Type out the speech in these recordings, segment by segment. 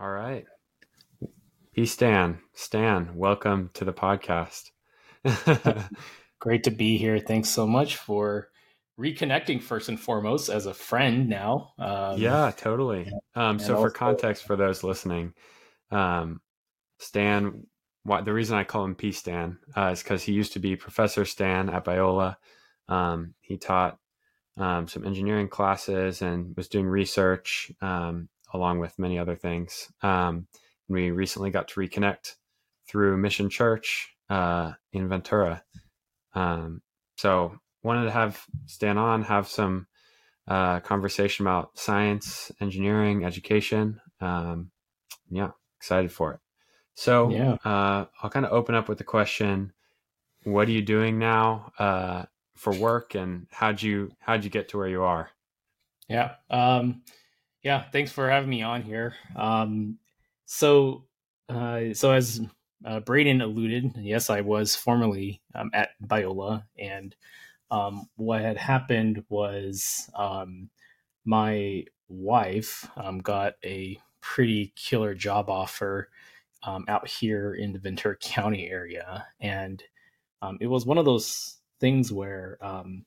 All right. P Stan. Stan, welcome to the podcast. Great to be here. Thanks so much for reconnecting first and foremost as a friend now. Um, yeah, totally. Um, so, also, for context for those listening, um, Stan, why, the reason I call him P Stan uh, is because he used to be Professor Stan at Biola. Um, he taught um, some engineering classes and was doing research um, along with many other things. Um, we recently got to reconnect through Mission Church uh, in Ventura. Um, so wanted to have Stan on, have some uh, conversation about science, engineering, education. Um, yeah, excited for it. So yeah. uh, I'll kind of open up with the question: What are you doing now uh, for work, and how'd you how'd you get to where you are? Yeah, um, yeah. Thanks for having me on here. Um, so, uh, so as uh, Braden alluded, yes, I was formerly um, at Biola, and um, what had happened was um, my wife um, got a pretty killer job offer um, out here in the Ventura County area, and it was one of those things where um,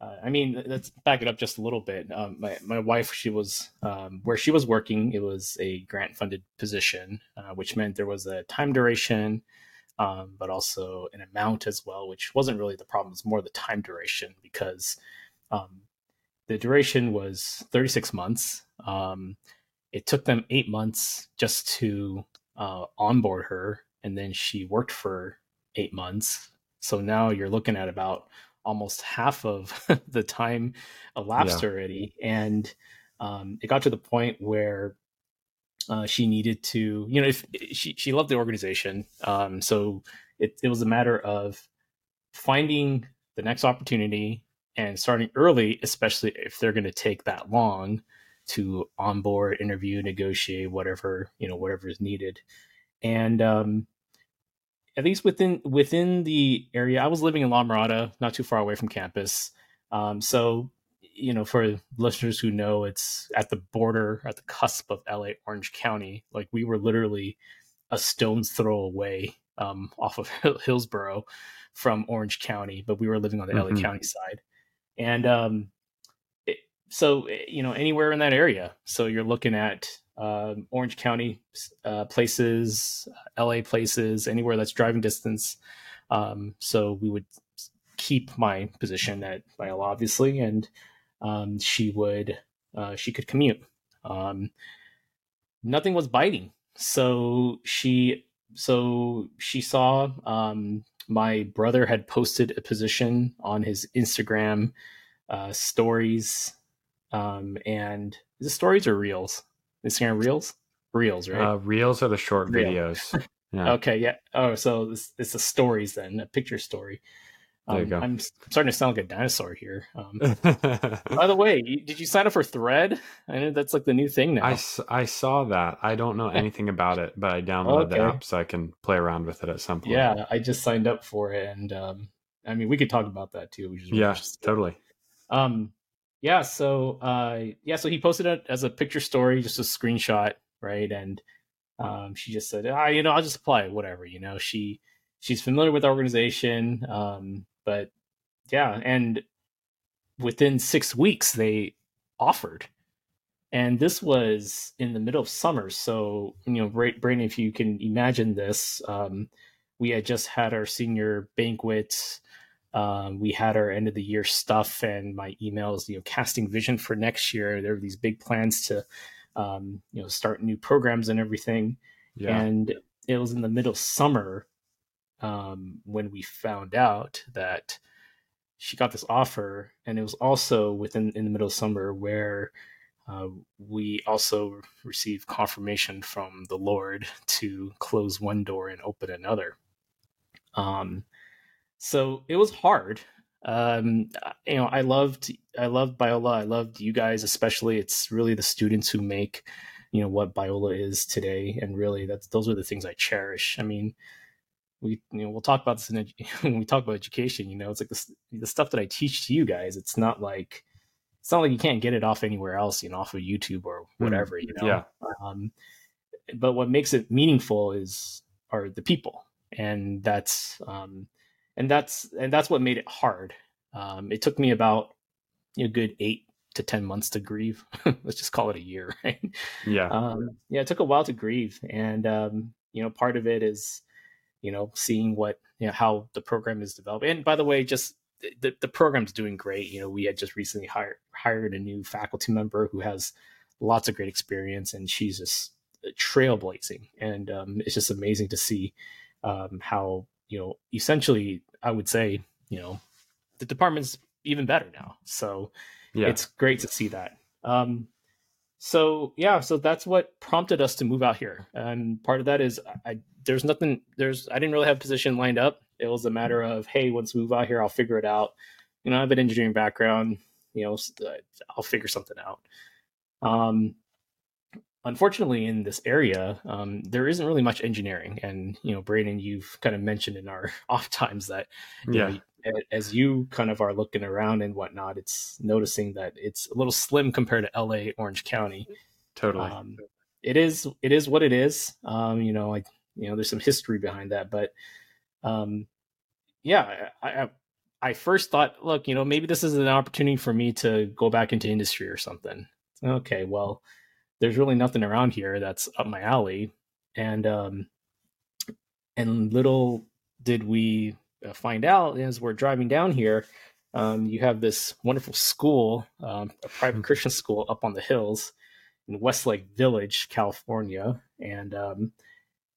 uh, I mean, let's back it up just a little bit. Um, my my wife, she was um, where she was working. It was a grant funded position, uh, which meant there was a time duration, um, but also an amount as well, which wasn't really the problem. It's more the time duration because um, the duration was 36 months. Um, it took them eight months just to uh, onboard her, and then she worked for eight months. So now you're looking at about almost half of the time elapsed yeah. already, and um, it got to the point where uh, she needed to, you know, if she she loved the organization, um, so it it was a matter of finding the next opportunity and starting early, especially if they're going to take that long to onboard, interview, negotiate, whatever you know, whatever is needed, and um, at least within within the area. I was living in La Mirada, not too far away from campus. Um, so, you know, for listeners who know, it's at the border, at the cusp of LA Orange County. Like we were literally a stone's throw away um, off of Hillsborough from Orange County, but we were living on the mm-hmm. LA County side. And um, it, so, you know, anywhere in that area. So you're looking at um, Orange County uh, places, LA places, anywhere that's driving distance. Um, so we would keep my position at Biola, obviously, and um, she would uh, she could commute. Um, nothing was biting, so she so she saw um, my brother had posted a position on his Instagram uh, stories, um, and the stories are reels? Instagram Reels? Reels, right? Uh, reels are the short videos. Yeah. okay, yeah. Oh, so it's, it's the stories then, a picture story. Um, there you go. I'm starting to sound like a dinosaur here. Um, by the way, did you sign up for Thread? I know that's like the new thing now. I, I saw that. I don't know anything about it, but I downloaded okay. the app so I can play around with it at some point. Yeah, I just signed up for it, and um, I mean, we could talk about that too. Which is really yeah, totally. Um, yeah so uh yeah so he posted it as a picture story just a screenshot right? And um she just said ah you know i'll just apply whatever you know? She she's familiar with the organization um but yeah and within six weeks they offered. And this was in the middle of summer so you know Braden, if you can imagine this um we had just had our senior banquet um, we had our end of the year stuff and my emails, you know, casting vision for next year. There were these big plans to, um, you know, start new programs and everything. Yeah. And it was in the middle of summer um, when we found out that she got this offer, and it was also within in the middle of summer where uh, we also received confirmation from the Lord to close one door and open another. Um, so it was hard. Um, you know, I loved I loved Biola. I loved you guys, especially. It's really the students who make you know what Biola is today, and really that's those are the things I cherish. I mean, we you know we'll talk about this in when we talk about education. You know, it's like the the stuff that I teach to you guys. It's not like it's not like you can't get it off anywhere else, you know, off of YouTube or mm, whatever. You know, yeah. Um, but what makes it meaningful is are the people, and that's um, and that's and that's what made it hard. Um, it took me about a good eight to 10 months to grieve. Let's just call it a year, right? Yeah. Um, yeah, it took a while to grieve. And, um, you know, part of it is, you know, seeing what, you know, how the program is developed. And by the way, just the, the program's doing great. You know, we had just recently hired, hired a new faculty member who has lots of great experience and she's just trailblazing. And um, it's just amazing to see um, how, you know, essentially, I would say, you know, the department's even better now. So, yeah. it's great to see that. Um, so yeah, so that's what prompted us to move out here, and part of that is I there's nothing there's I didn't really have a position lined up. It was a matter of hey, once we move out here, I'll figure it out. You know, I have an engineering background. You know, uh, I'll figure something out. Um, unfortunately, in this area, um, there isn't really much engineering, and you know, Braden, you've kind of mentioned in our off times that yeah. Know, as you kind of are looking around and whatnot, it's noticing that it's a little slim compared to LA, Orange County. Totally. Um, it is. It is what it is. Um, you know, like you know, there's some history behind that, but um, yeah, I, I I first thought, look, you know, maybe this is an opportunity for me to go back into industry or something. Okay, well, there's really nothing around here that's up my alley, and um, and little did we uh, find out as we're driving down here, um, you have this wonderful school, um, a private hmm. Christian school up on the hills in Westlake Village, California, and um,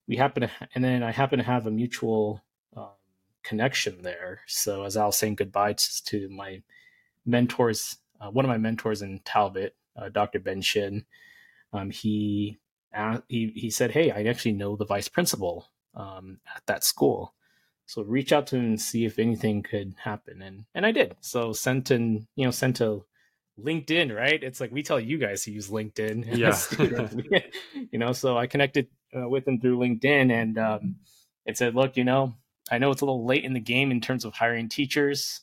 we happen to, and then I happen to have a mutual um, connection there. So as I was saying goodbye to, to my mentors, uh, one of my mentors in Talbot, uh, Dr. Ben Shin, um, he, he he said, "Hey, I actually know the vice principal um, at that school." So reach out to him and see if anything could happen. And and I did. So sent in, you know, sent to LinkedIn, right? It's like we tell you guys to use LinkedIn. Yeah. you know, so I connected uh, with him through LinkedIn and um, it said, look, you know, I know it's a little late in the game in terms of hiring teachers.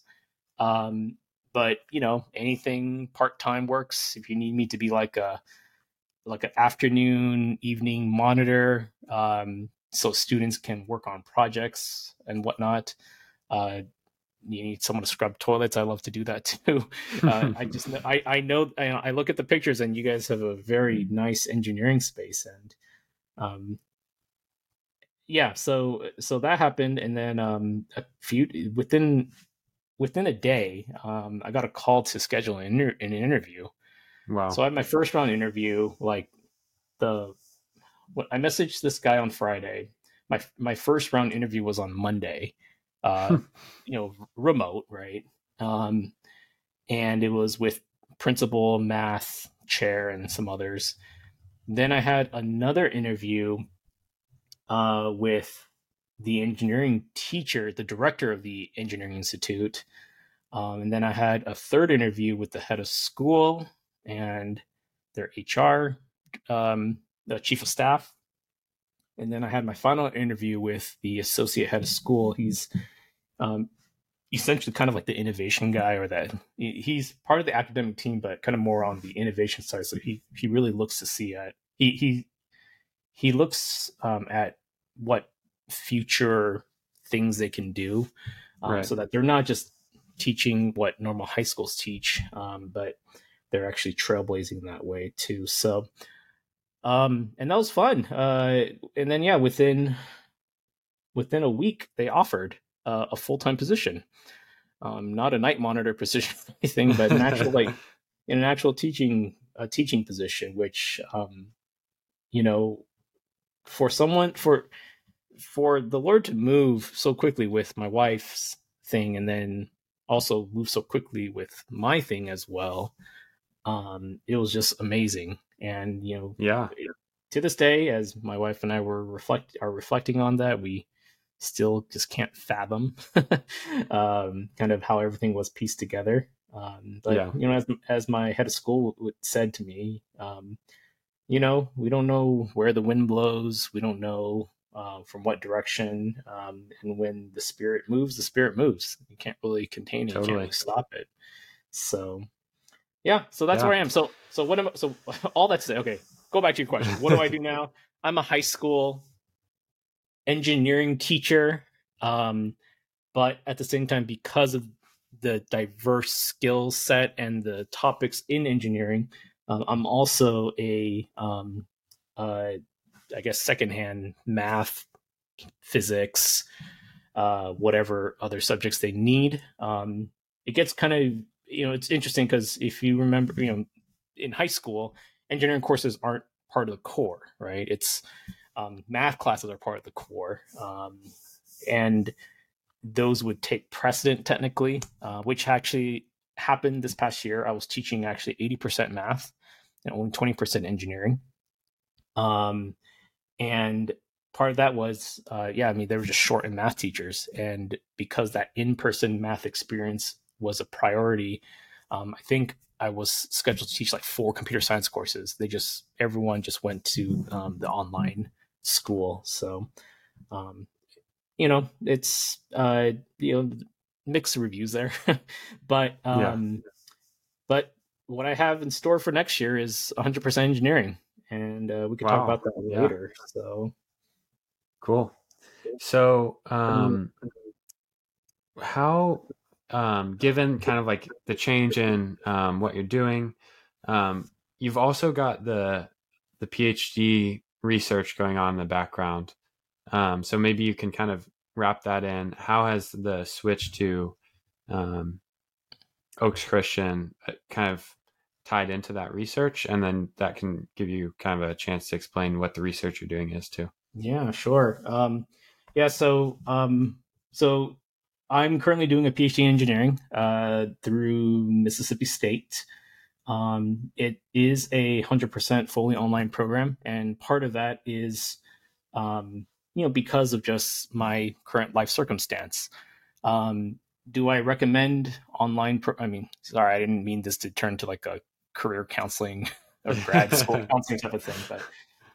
Um, but you know, anything part time works. If you need me to be like a like an afternoon, evening monitor, um, so students can work on projects and whatnot. Uh, you need someone to scrub toilets. I love to do that too. Uh, I just I I know I, look at the pictures and you guys have a very nice engineering space and um yeah so so that happened and then um a few within within a day um I got a call to schedule an, inter- an interview. Wow. So I had my first round interview like the I messaged this guy on Friday. My my first round interview was on Monday. Uh, you know, remote, right? Um, and it was with principal, math, chair, and some others. Then I had another interview uh, with the engineering teacher, the director of the engineering institute. Um, and then I had a third interview with the head of school and their HR um, the chief of staff. And then I had my final interview with the associate head of school. He's um, essentially kind of like the innovation guy, or that he's part of the academic team, but kind of more on the innovation side. So he he really looks to see at he he he looks um, at what future things they can do, um, right. so that they're not just teaching what normal high schools teach, um, but they're actually trailblazing that way too. So um, and that was fun. Uh, and then yeah, within within a week, they offered uh, a full time position, um, not a night monitor position or anything, but an actual like in an actual teaching a teaching position, which um, you know, for someone for for the Lord to move so quickly with my wife's thing, and then also move so quickly with my thing as well. Um, it was just amazing and you know, yeah, to this day, as my wife and I were reflect are reflecting on that, we still just can't fathom um, kind of how everything was pieced together. Um, but yeah. you know, as as my head of school said to me, um, you know, we don't know where the wind blows. We don't know uh, from what direction. Um, and when the spirit moves, the spirit moves. You can't really contain it. Totally. You can't really stop it. So yeah, so that's yeah. where I am. So so what am so all that to say? Okay, go back to your question. What do I do now? I'm a high school engineering teacher, um, but at the same time, because of the diverse skill set and the topics in engineering, um, I'm also a, um, uh, I guess, secondhand math, physics, uh, whatever other subjects they need. Um, it gets kind of, you know, it's interesting because if you remember, you know, in high school, engineering courses aren't part of the core, right? It's um, math classes are part of the core, um, and those would take precedent technically, uh, which actually happened this past year. I was teaching actually eighty percent math and only twenty percent engineering, um, and part of that was, uh, yeah, I mean, they were just short in math teachers, and because that in-person math experience was a priority, um, I think I was scheduled to teach like four computer science courses. They just everyone just went to um, the online school. So, um, you know, it's uh, you know mixed reviews there, but um, yeah. but what I have in store for next year is 100% engineering, and uh, we can wow. talk about that later. Yeah. So, cool. So, um, how um, given kind of like the change in um, what you're doing, um, you've also got the the PhD research going on in the background. Um, so maybe you can kind of wrap that in. How has the switch to um, Oaks Christian uh, kind of tied into that research, and then that can give you kind of a chance to explain what the research you're doing is too. Yeah, sure. Um, yeah, so so I'm currently doing a PhD in engineering uh, through Mississippi State. Um, it is a 100% fully online program, and part of that is, um, you know, because of just my current life circumstance. Um, do I recommend online? Pro- I mean, sorry, I didn't mean this to turn to like a career counseling or grad school counseling type of thing, but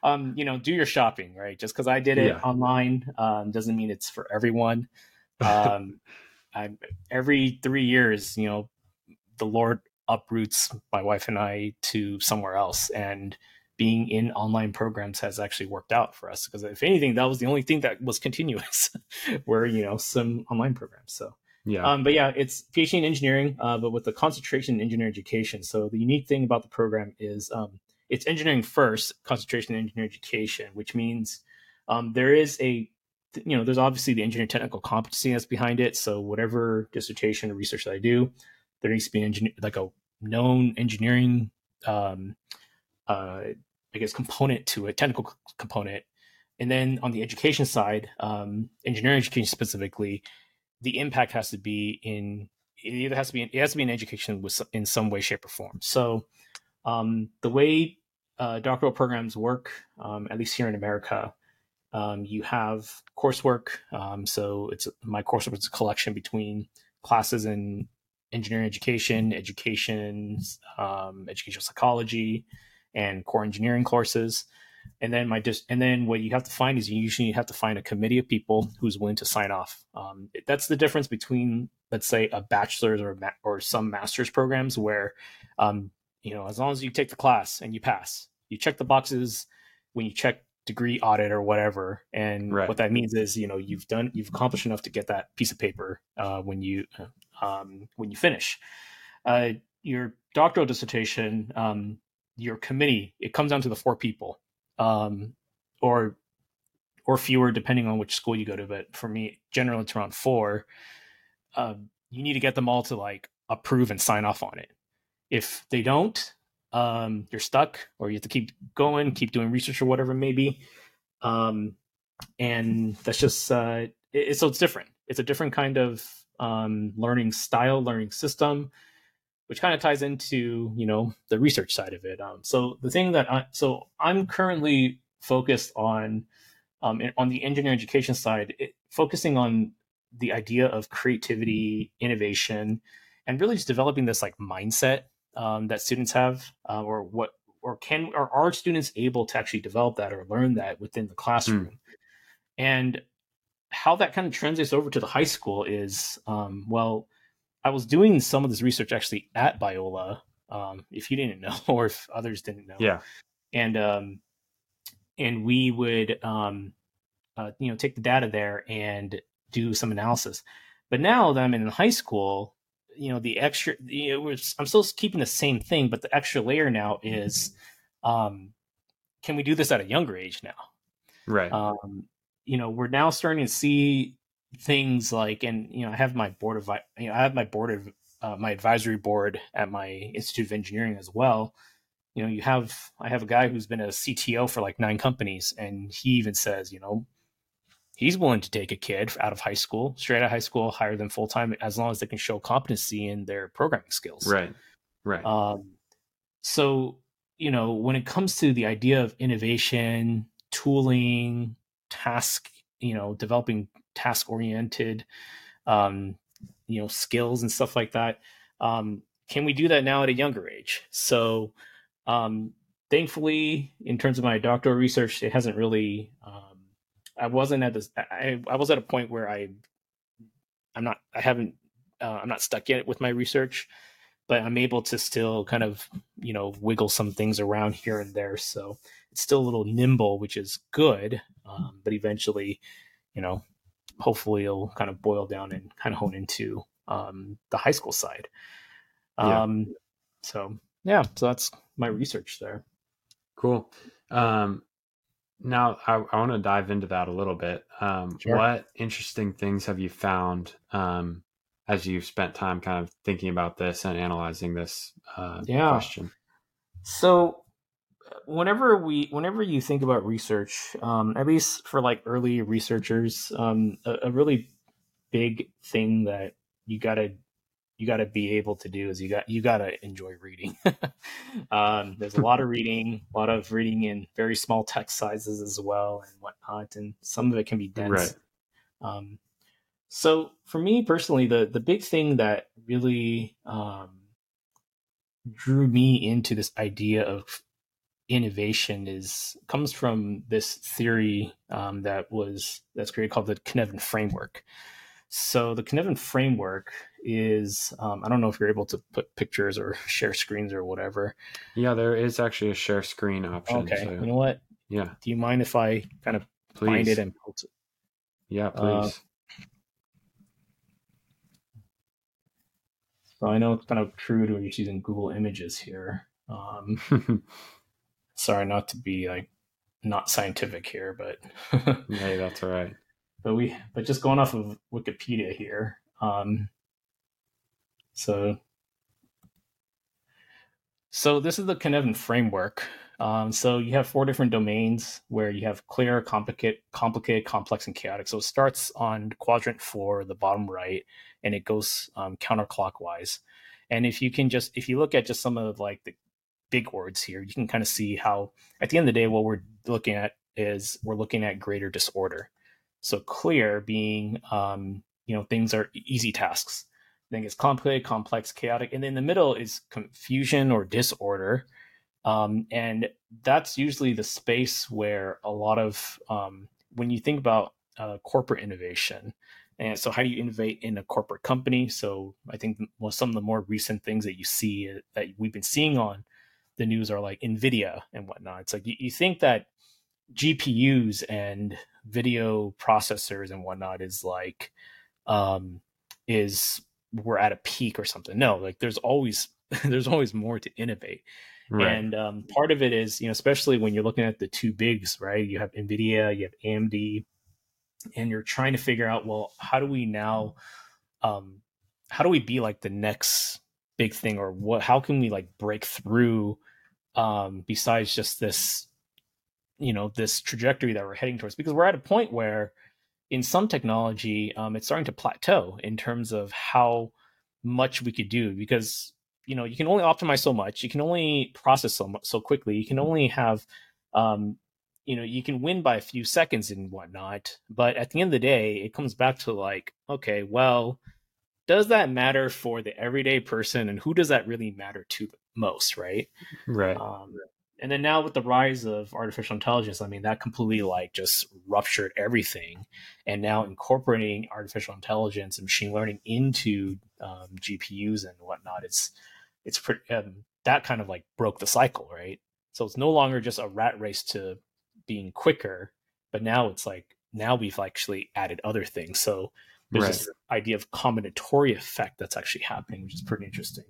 um, you know, do your shopping, right? Just because I did it yeah. online um, doesn't mean it's for everyone. Um, I, every three years, you know, the Lord uproots my wife and I to somewhere else, and being in online programs has actually worked out for us because if anything, that was the only thing that was continuous, were you know some online programs. So yeah, um, but yeah, it's PhD in engineering, uh, but with a concentration in engineering education. So the unique thing about the program is um, it's engineering first, concentration in engineering education, which means um, there is a you know, there's obviously the engineering technical competency that's behind it. So whatever dissertation or research that I do, there needs to be an engineer, like a known engineering, um, uh, I guess, component to a technical component. And then on the education side, um, engineering education specifically, the impact has to be in it either has to be it has to be an education with in some way, shape, or form. So um, the way uh, doctoral programs work, um, at least here in America, um, you have coursework. Um, so it's my coursework is a collection between classes in engineering education, education, um, educational psychology, and core engineering courses. And then my dis- and then what you have to find is you usually have to find a committee of people who's willing to sign off. Um, that's the difference between let's say a bachelor's or ma- or some master's programs where um, you know as long as you take the class and you pass, you check the boxes when you check degree audit or whatever. And right. what that means is you know you've done you've accomplished enough to get that piece of paper uh, when you um, when you finish. Uh, your doctoral dissertation um, your committee it comes down to the four people um, or or fewer depending on which school you go to. But for me generally it's around four. Uh, you need to get them all to like approve and sign off on it. If they don't um, you're stuck or you have to keep going, keep doing research or whatever maybe. Um, and that's just uh, it, so it's different. It's a different kind of um, learning style, learning system, which kind of ties into you know the research side of it. Um, so the thing that I so I'm currently focused on um, on the engineering education side, it, focusing on the idea of creativity, innovation, and really just developing this like mindset um, that students have, uh, or what, or can, or are students able to actually develop that or learn that within the classroom? Mm. And how that kind of translates over to the high school is, um, well, I was doing some of this research actually at Biola. Um, if you didn't know, or if others didn't know, yeah, and um, and we would um, uh, you know take the data there and do some analysis. But now that I'm in high school, you know the extra you know, I'm still keeping the same thing, but the extra layer now is um, can we do this at a younger age now? Right. Um, you know, we're now starting to see things like, and you know, I have my board of, you know, I have my board of uh, my advisory board at my Institute of Engineering as well. You know, you have I have a guy who's been a CTO for like nine companies, and he even says, you know, he's willing to take a kid out of high school, straight out of high school, hire them full time, as long as they can show competency in their programming skills. Right. Right. Um, so you know, when it comes to the idea of innovation, tooling, task, you know, developing task oriented, um, you know, skills and stuff like that. Um, can we do that now at a younger age? So, um, thankfully, in terms of my doctoral research, it hasn't really. Um, I wasn't at this. I, I was at a point where I, I'm not. I haven't. Uh, I'm not stuck yet with my research but I'm able to still kind of, you know, wiggle some things around here and there. So it's still a little nimble, which is good. Um, but eventually, you know, hopefully it'll kind of boil down and kind of hone into um, the high school side. Um, yeah. So yeah, so that's my research there. Cool. Um, now I, I want to dive into that a little bit. Um, sure. What interesting things have you found um, as you've spent time kind of thinking about this and analyzing this uh, yeah. question? So, whenever we, whenever you think about research, um, at least for like early researchers, um, a, a, really big thing that you gotta you gotta be able to do is you got you gotta enjoy reading. um, there's a lot of reading, a lot of reading in very small text sizes as well and whatnot, and some of it can be dense. Right. Um, so for me personally, the the big thing that really um, drew me into this idea of innovation is comes from this theory um, that was that's created called the Cynefin framework. So the Cynefin framework is um, I don't know if you're able to put pictures or share screens or whatever. Yeah, there is actually a share screen option. Okay, so. you know what? Yeah. Do you mind if I kind of please. find it and post it? Yeah, please. Uh, So I know it's kind of crude when you're using Google Images here. Um, sorry, not to be like not scientific here, but hey, that's all right. But we, but just going off of Wikipedia here. Um, so, so this is the Cynefin framework. Um, so you have four different domains where you have clear, complicated, complicated, complex, and chaotic. So it starts on quadrant four, the bottom right, and it goes um, counterclockwise. And if you can just if you look at just some of like the big words here, you can kind of see how at the end of the day what we're looking at is we're looking at greater disorder. So clear being um, you know things are easy tasks. Then it's complicated, complex, chaotic, and in the middle is confusion or disorder. Um, and that's usually the space where a lot of um, when you think about uh, corporate innovation, and so, how do you innovate in a corporate company? So, I think well, some of the more recent things that you see uh, that we've been seeing on the news are like NVIDIA and whatnot. It's like you, you think that GPUs and video processors and whatnot is like, um, is we're at a peak or something. No, like there's always there's always more to innovate. Right. And um, part of it is, you know, especially when you're looking at the two bigs, right? You have NVIDIA, you have AMD, and you're trying to figure out well how do we now um how do we be like the next big thing or what how can we like break through um besides just this you know this trajectory that we're heading towards because we're at a point where in some technology um it's starting to plateau in terms of how much we could do because you know you can only optimize so much you can only process so much so quickly you can only have um, you know, you can win by a few seconds and whatnot, but at the end of the day, it comes back to like, okay, well, does that matter for the everyday person, and who does that really matter to the most, right? Right. Um, and then now with the rise of artificial intelligence, I mean, that completely like just ruptured everything, and now incorporating artificial intelligence and machine learning into um, GPUs and whatnot, it's it's pretty um, that kind of like broke the cycle, right? So it's no longer just a rat race to being quicker, but now it's like now we've actually added other things. So there's right. this idea of combinatory effect that's actually happening, which is pretty interesting.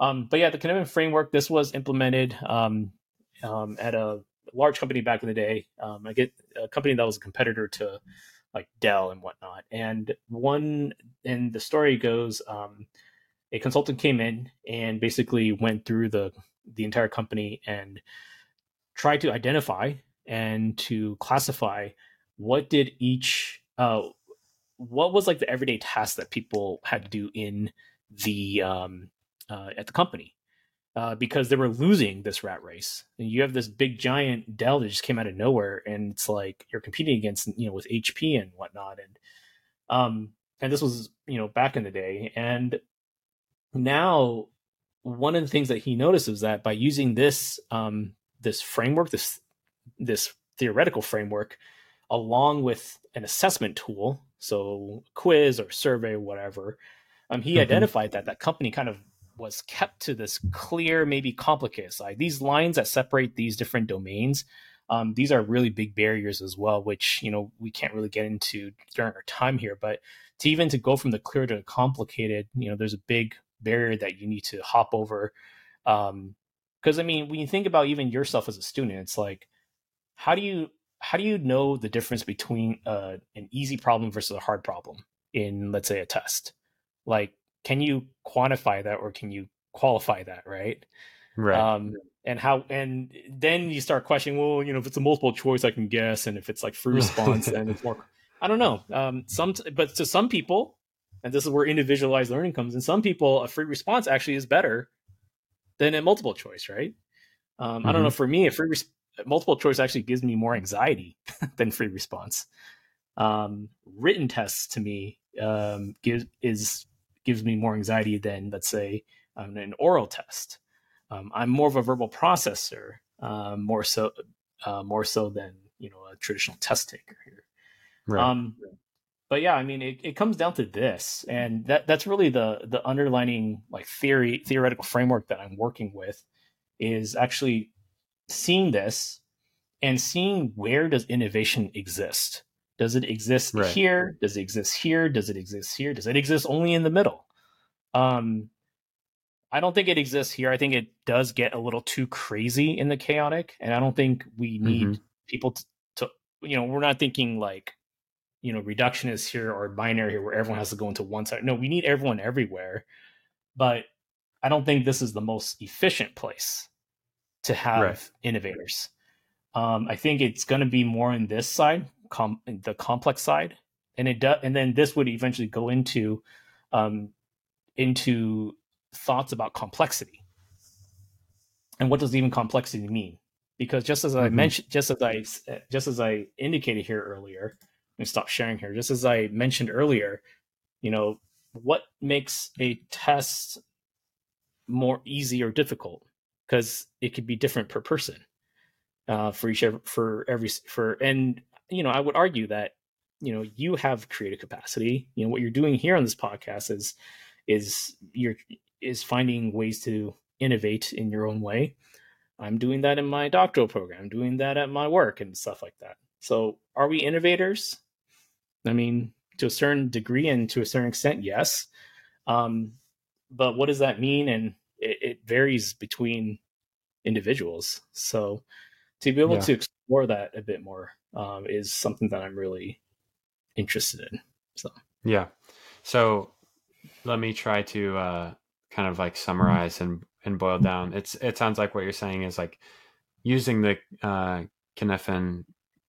Um, but yeah, the Cynefin framework, this was implemented um, um, at a large company back in the day. Um, I get a company that was a competitor to like Dell and whatnot. And one, and the story goes, um, a consultant came in and basically went through the the entire company and tried to identify and to classify what did each uh, what was like the everyday tasks that people had to do in the um, uh, at the company uh, because they were losing this rat race. And you have this big giant Dell that just came out of nowhere, and it's like you're competing against you know with HP and whatnot, and um, and this was you know back in the day, and now one of the things that he noticed was that by using this um, this framework, this this theoretical framework, along with an assessment tool, so quiz or survey or whatever, um, he mm-hmm. identified that that company kind of was kept to this clear, maybe complicated side. These lines that separate these different domains, um, these are really big barriers as well, which you know we can't really get into during our time here. But to even to go from the clear to the complicated, you know, there's a big barrier that you need to hop over. Um, because I mean, when you think about even yourself as a student, it's like, how do you how do you know the difference between uh, an easy problem versus a hard problem in let's say a test? Like can you quantify that or can you qualify that right right um and how and then you start questioning well you know if it's a multiple choice i can guess and if it's like free response and it's more i don't know um some but to some people and this is where individualized learning comes in some people a free response actually is better than a multiple choice right um mm-hmm. i don't know mm-hmm. for me a free res- multiple choice actually gives me more anxiety than free response um written tests to me um gives is gives me more anxiety than, let's say, um, an oral test. Um, I'm more of a verbal processor, uh, more so, uh, more so than you know a traditional test taker here. Right. Um, but yeah, I mean, it, it comes down to this, and that that's really the the underlining like theory theoretical framework that I'm working with is actually seeing this and seeing where does innovation exist does it exist right. here? Does it exist here? Does it exist here? Does it exist only in the middle? Um, I don't think it exists here. I think it does get a little too crazy in the chaotic, and I don't think we need mm-hmm. people to, to, you know, we're not thinking like, you know, reductionist here or binary here where everyone has to go into one side. No, we need everyone everywhere, but I don't think this is the most efficient place to have right. innovators. Um, I think it's going to be more in this side com- the complex side, and it does, and then this would eventually go into um, into thoughts about complexity. And what does even complexity mean? Because just as i mm-hmm. mentioned just as i just as i indicated here earlier let me stop sharing here. Just as i mentioned earlier you know what makes a test more easy or difficult? Because it could be different per person uh, for each for every for and you know, I would argue that, you know, you have creative capacity. You know, what you're doing here on this podcast is is you're is finding ways to innovate in your own way. I'm doing that in my doctoral program, doing that at my work and stuff like that. So are we innovators? I mean, to a certain degree and to a certain extent, yes. Um, but what does that mean? And it, it varies between individuals. So to be able yeah. to explore that a bit more um, is something that I'm really interested in. So yeah, so let me try to uh, kind of like summarize and and boil down. It's it sounds like what you're saying is like using the uh, Cynefin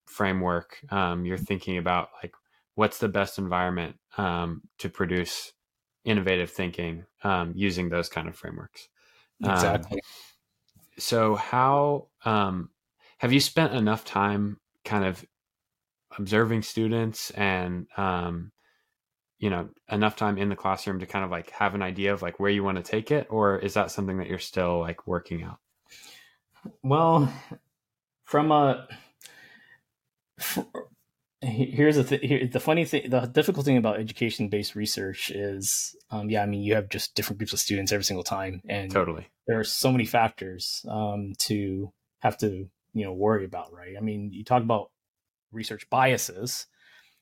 framework. Um, you're thinking about like what's the best environment um, to produce innovative thinking um, using those kind of frameworks. Um, exactly. so how um, have you spent enough time kind of observing students and um, you know enough time in the classroom to kind of like have an idea of like where you want to take it or is that something that you're still like working out? Well from a here's the th- here, the funny thing the difficult thing about education based research is um, yeah i mean you have just different groups of students every single time and totally. there are so many factors um, to have to you know worry about, right? I mean, you talk about research biases,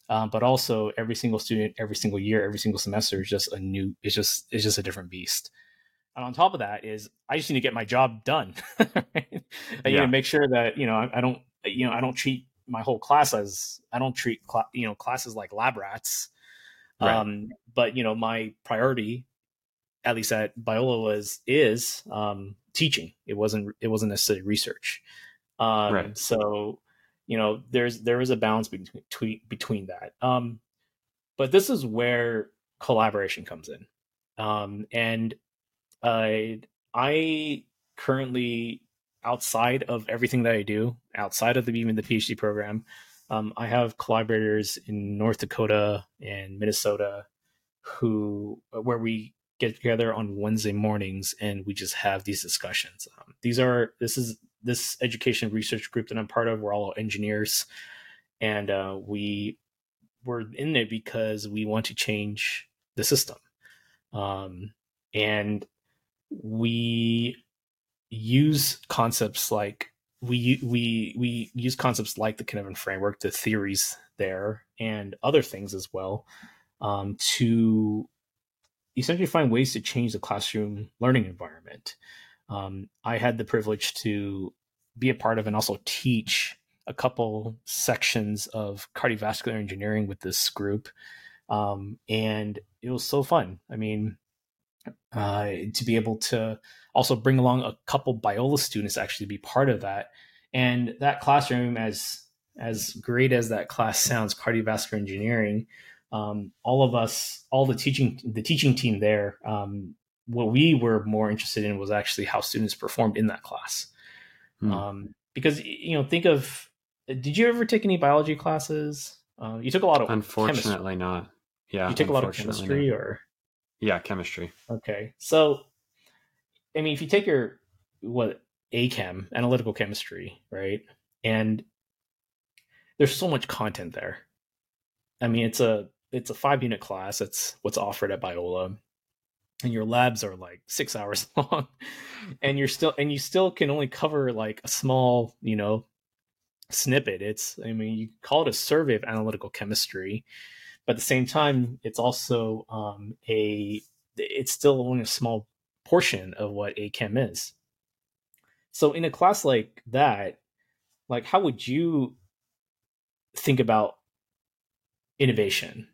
um, but also every single student, every single year, every single semester is just a new. It's just it's just a different beast. And on top of that is I just need to get my job done. right? I yeah. need to make sure that you know I, I, don't you know I don't treat my whole class as I don't treat cl- you know classes like lab rats. Right. Um, but you know my priority, at least at Biola, was is um, teaching. It wasn't it wasn't necessarily research. Um, right. So you know there's there is a balance between between that. Um, but this is where collaboration comes in. Um, and uh, I currently outside of everything that I do, outside of the even the PhD program, um, I have collaborators in North Dakota and Minnesota who where we get together on Wednesday mornings and we just have these discussions. Um, these are this is this education research group that I'm part of. We're all engineers, and uh, we we're in it because we want to change the system. Um, and we use concepts like we we we use concepts like the Cynefin framework, the theories there, and other things as well, um, to essentially find ways to change the classroom learning environment. Um, I had the privilege to be a part of and also teach a couple sections of cardiovascular engineering with this group, um, and it was so fun. I mean, uh, to be able to also bring along a couple Biola students actually be part of that. And that classroom, as as great as that class sounds, cardiovascular engineering, um, all of us, all the teaching the teaching team there, um, what we were more interested in was actually how students performed in that class. Hmm. Um, because you know, think of did you ever take any biology classes? Uh, you took a lot of unfortunately chemistry. not. Yeah, you took a lot of chemistry, not. or yeah, chemistry. Okay. So, I mean, if you take your, what, AChem, analytical chemistry, right? And there's so much content there. I mean, it's a, it's a five unit class. It's what's offered at Biola. And your labs are like six hours long. and you're still, and you still can only cover like a small, you know, snippet. It's, I mean, you call it a survey of analytical chemistry but at the same time, it's also um, a it's still only a small portion of what a chem is. So in a class like that, like how would you think about innovation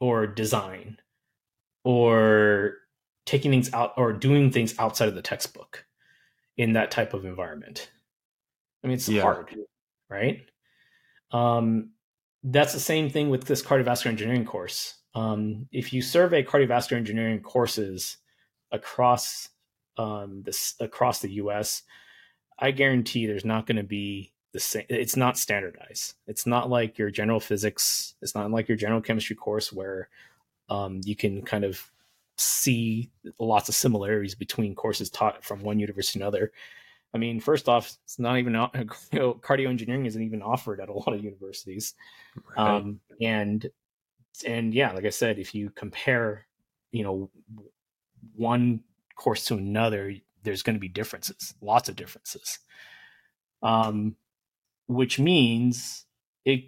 or design or taking things out or doing things outside of the textbook in that type of environment? I mean, it's yeah. hard, right? Um, that's the same thing with this cardiovascular engineering course. Um, if you survey cardiovascular engineering courses across um, this across the U.S., I guarantee there's not going to be the same. It's not standardized. It's not like your general physics. It's not like your general chemistry course where um, you can kind of see lots of similarities between courses taught from one university to another. I mean, first off, it's not even you know, cardio engineering isn't even offered at a lot of universities, right. um, and and yeah, like I said, if you compare, you know, one course to another, there's going to be differences, lots of differences, um, which means it.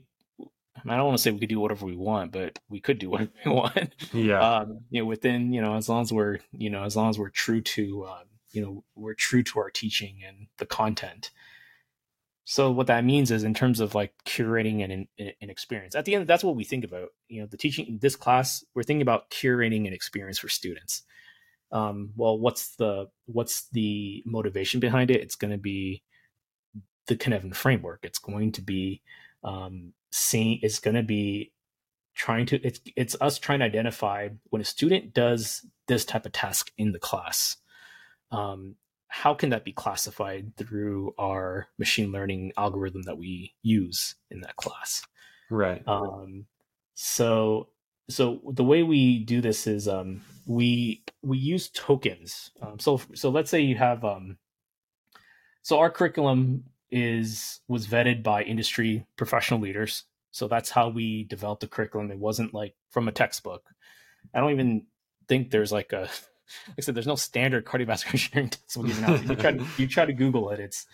I don't want to say we could do whatever we want, but we could do whatever we want. Yeah. Um, you know, within you know, as long as we're you know, as long as we're true to um, you know we're true to our teaching and the content. So what that means is in terms of like curating an, an experience at the end that's what we think about. You know the teaching in this class we're thinking about curating an experience for students. Um, well what's the what's the motivation behind it? It's going to be the Cynefin framework. It's going to be um, seeing it's going to be trying to it's it's us trying to identify when a student does this type of task in the class um, how can that be classified through our machine learning algorithm that we use in that class? Right. Um, so so the way we do this is um, we we use tokens. Um, so so let's say you have um, so our curriculum is was vetted by industry professional leaders. So that's how we developed the curriculum. It wasn't like from a textbook. I don't even think there's like a like I said, there's no standard cardiovascular engineering textbook even out. You try to you try to Google it, it's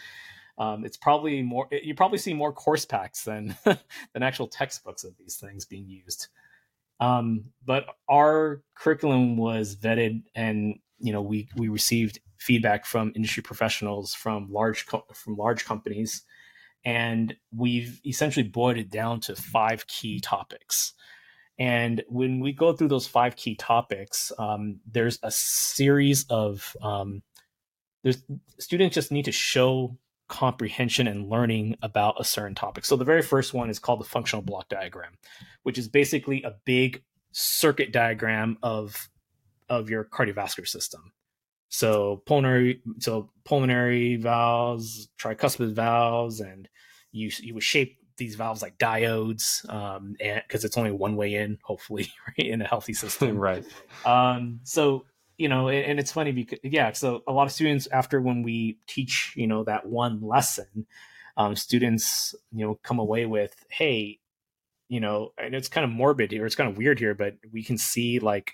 um, it's probably more you probably see more course packs than than actual textbooks of these things being used um, but our curriculum was vetted and you know we we received feedback from industry professionals from large co- from large companies and we've essentially boiled it down to five key topics and when we go through those five key topics um, there's a series of um, there's students just need to show comprehension and learning about a certain topic. So the very first one is called the functional block diagram, which is basically a big circuit diagram of of your cardiovascular system. So pulmonary so pulmonary valves, tricuspid valves and you you would shape these valves like diodes um and because it's only one way in hopefully right in a healthy system. Right. Um so you know, and it's funny because yeah, so a lot of students after when we teach, you know, that one lesson, um, students, you know, come away with, hey, you know, and it's kind of morbid here, it's kind of weird here, but we can see like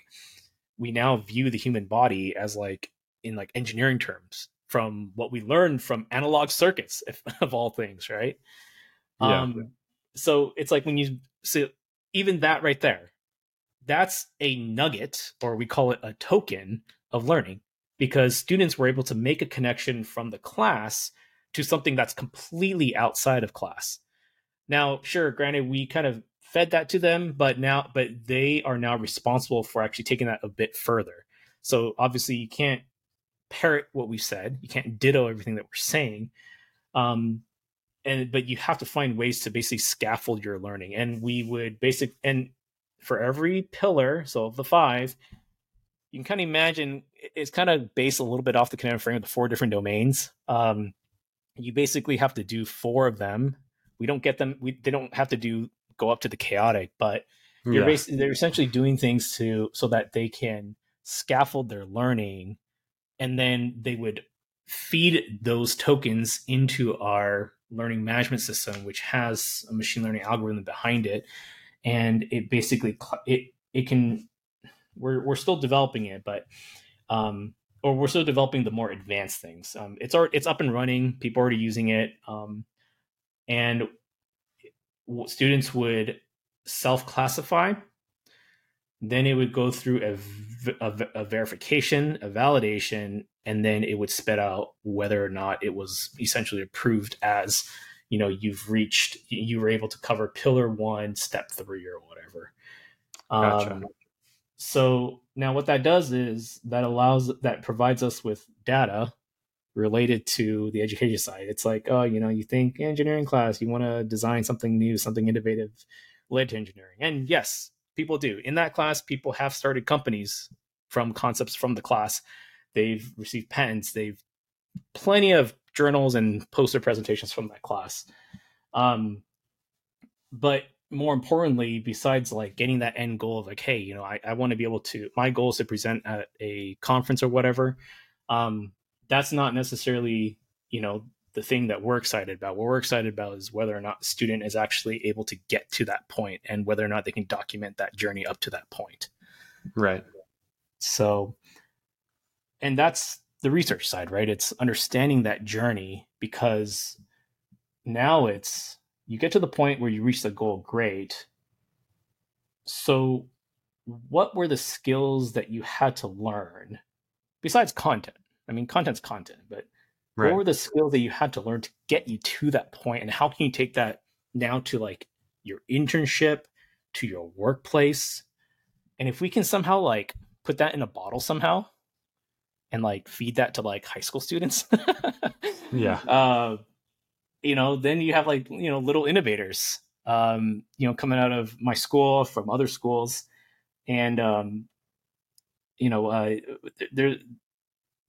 we now view the human body as like in like engineering terms from what we learned from analog circuits if, of all things, right? Yeah. Um, so it's like when you so even that right there, that's a nugget, or we call it a token of learning, because students were able to make a connection from the class to something that's completely outside of class. Now, sure, granted, we kind of fed that to them, but now, but they are now responsible for actually taking that a bit further. So obviously, you can't parrot what we said. You can't ditto everything that we're saying. Um, and but you have to find ways to basically scaffold your learning. And we would basic and for every pillar, so of the five, you can kind of imagine it's kind of based a little bit off the Cynefin frame of the four different domains. Um, you basically have to do four of them. We don't get them. We they don't have to do go up to the chaotic, but you're yeah. basically they're essentially doing things to so that they can scaffold their learning, and then they would feed those tokens into our learning management system, which has a machine learning algorithm behind it and it basically it it can we're we're still developing it, but um, or we're still developing the more advanced things. Um, it's already it's up and running. People are already using it, um, and students would self classify. Then it would go through a, a, a, verification, a validation, and then it would spit out whether or not it was essentially approved as you know you've reached you were able to cover pillar one step three or whatever. Gotcha. Um, so now what that does is that allows that provides us with data related to the education side. It's like oh you know you think engineering class you want to design something new something innovative led to engineering. And yes people do in that class people have started companies from concepts from the class they've received patents they've plenty of journals and poster presentations from that class. Um, but more importantly, besides like getting that end goal of like, hey, you know, I, I want to be able to, my goal is to present at a conference or whatever. Um, that's not necessarily, you know, the thing that we're excited about. What we're excited about is whether or not the student is actually able to get to that point and whether or not they can document that journey up to that point. Right. So, and that's the research side, right? It's understanding that journey because now it's you get to the point where you reach the goal, great. So, what were the skills that you had to learn besides content? I mean, content's content, but right. what were the skills that you had to learn to get you to that point, and how can you take that now to like your internship, to your workplace, and if we can somehow like put that in a bottle somehow, and like feed that to like high school students. yeah. Uh, you know, then you have like, you know, little innovators, um, you know, coming out of my school from other schools. And, um, you know, uh, there,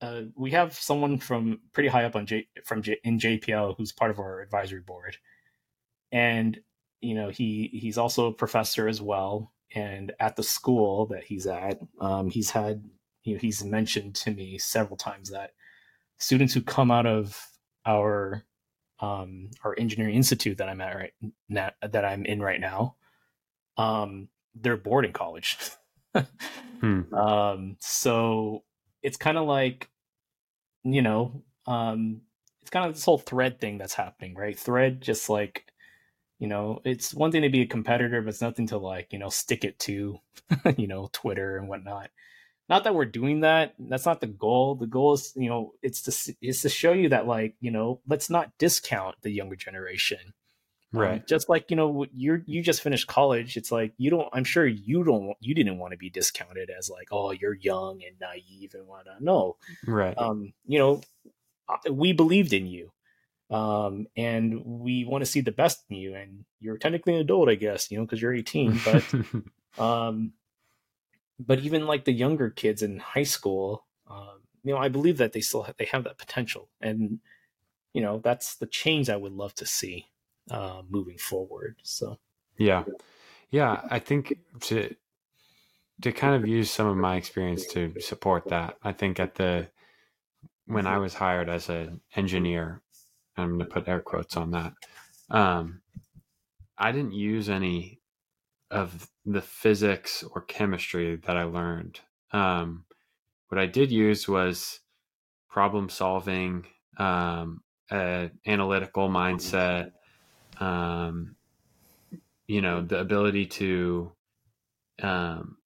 uh, we have someone from pretty high up on J from J, in JPL who's part of our advisory board, and you know he he's also a professor as well. And at the school that he's at, um, he's had you know, he's mentioned to me several times that students who come out of our um, our engineering institute that I'm at right now, that I'm in right now, um, they're bored in college. hmm. um, so it's kind of like, you know, um, it's kind of this whole thread thing that's happening, right? Thread just like you know, it's one thing to be a competitor, but it's nothing to like, you know, stick it to, you know, Twitter and whatnot. Not that we're doing that. That's not the goal. The goal is, you know, it's to it's to show you that like, you know, let's not discount the younger generation. Um, right. Um, just like, you know, you're you just finished college. It's like you don't I'm sure you don't you didn't want to be discounted as like, oh, you're young and naive and whatnot. No. Right. Um, you know, uh, we believed in you um, and we want to see the best in you. And you're technically an adult, I guess, you know, because you're 18. But, um, but even like the younger kids in high school, um, you know, I believe that they still have, they have that potential, and you know, that's the change I would love to see uh, moving forward. So, yeah, yeah, I think to to kind of use some of my experience to support that. I think at the when I was hired as an engineer, I'm going to put air quotes on that. Um, I didn't use any of the physics or chemistry that I learned. Um, what I did use was problem solving, um, an analytical mindset, um, you know, the ability to um,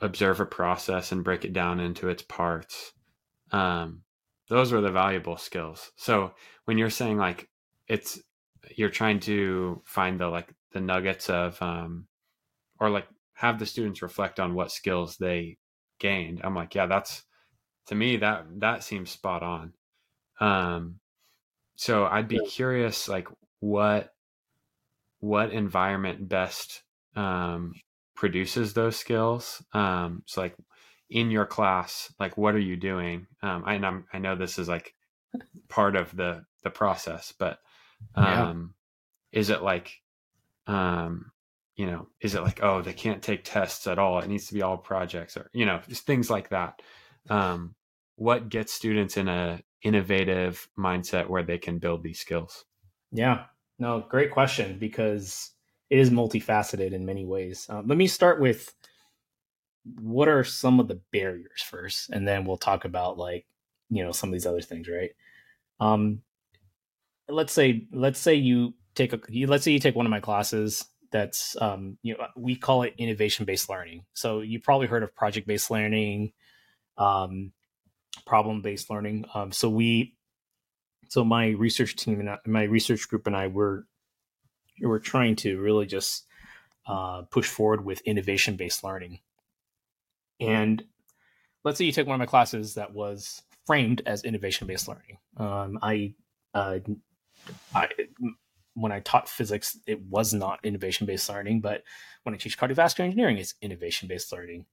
observe a process and break it down into its parts. Um, those were the valuable skills. So when you're saying like it's you're trying to find the like the nuggets of um or like have the students reflect on what skills they gained. I'm like, yeah, that's to me that that seems spot on. Um so I'd be curious like what what environment best um produces those skills. Um so like in your class like what are you doing um I, I'm, I know this is like part of the the process but um yeah. is it like um you know is it like oh they can't take tests at all it needs to be all projects or you know just things like that um what gets students in a innovative mindset where they can build these skills yeah no great question because it is multifaceted in many ways. Um, let me start with what are some of the barriers first? And then we'll talk about like you know some of these other things right? Um let's say let's say you take a let's say you take one of my classes that's um you know we call it innovation based learning. So you probably heard of project based learning um problem based learning. Um so we so my research team and I, my research group and I were we're trying to really just uh, push forward with innovation based learning and let's say you take one of my classes that was framed as innovation based learning. Um, I, uh, I, when I taught physics, it was not innovation based learning, but when I teach cardiovascular engineering, it's innovation based learning.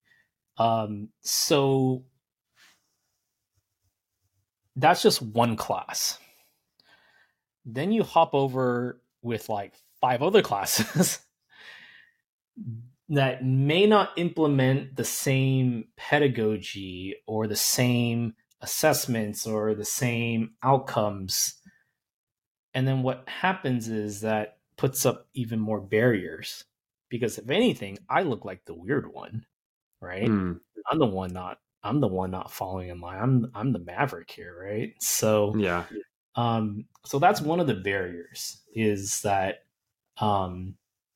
Um, so that's just one class. Then you hop over with like five other classes that may not implement the same pedagogy or the same assessments or the same outcomes. And then what happens is that puts up even more barriers because if anything, I look like the weird one, right? Mm. I'm the one not I'm the one not following in line. I'm I'm the maverick here, right? So yeah. Um so that's one of the barriers is that um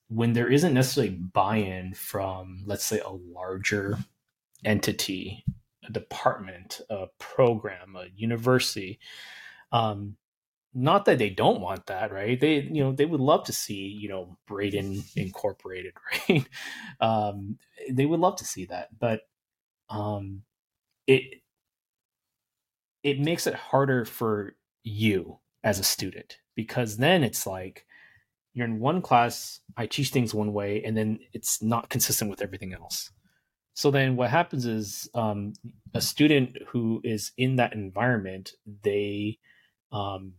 when there isn't necessarily buy-in from let's say a larger entity a department a program a university um, not that they don't want that right? They you know they would love to see you know braden incorporated right? Um, they would love to see that but um, it it makes it harder for you as a student because then it's like you're in one class, I teach things one way, and then it's not consistent with everything else. So then what happens is um, a student who is in that environment, they um,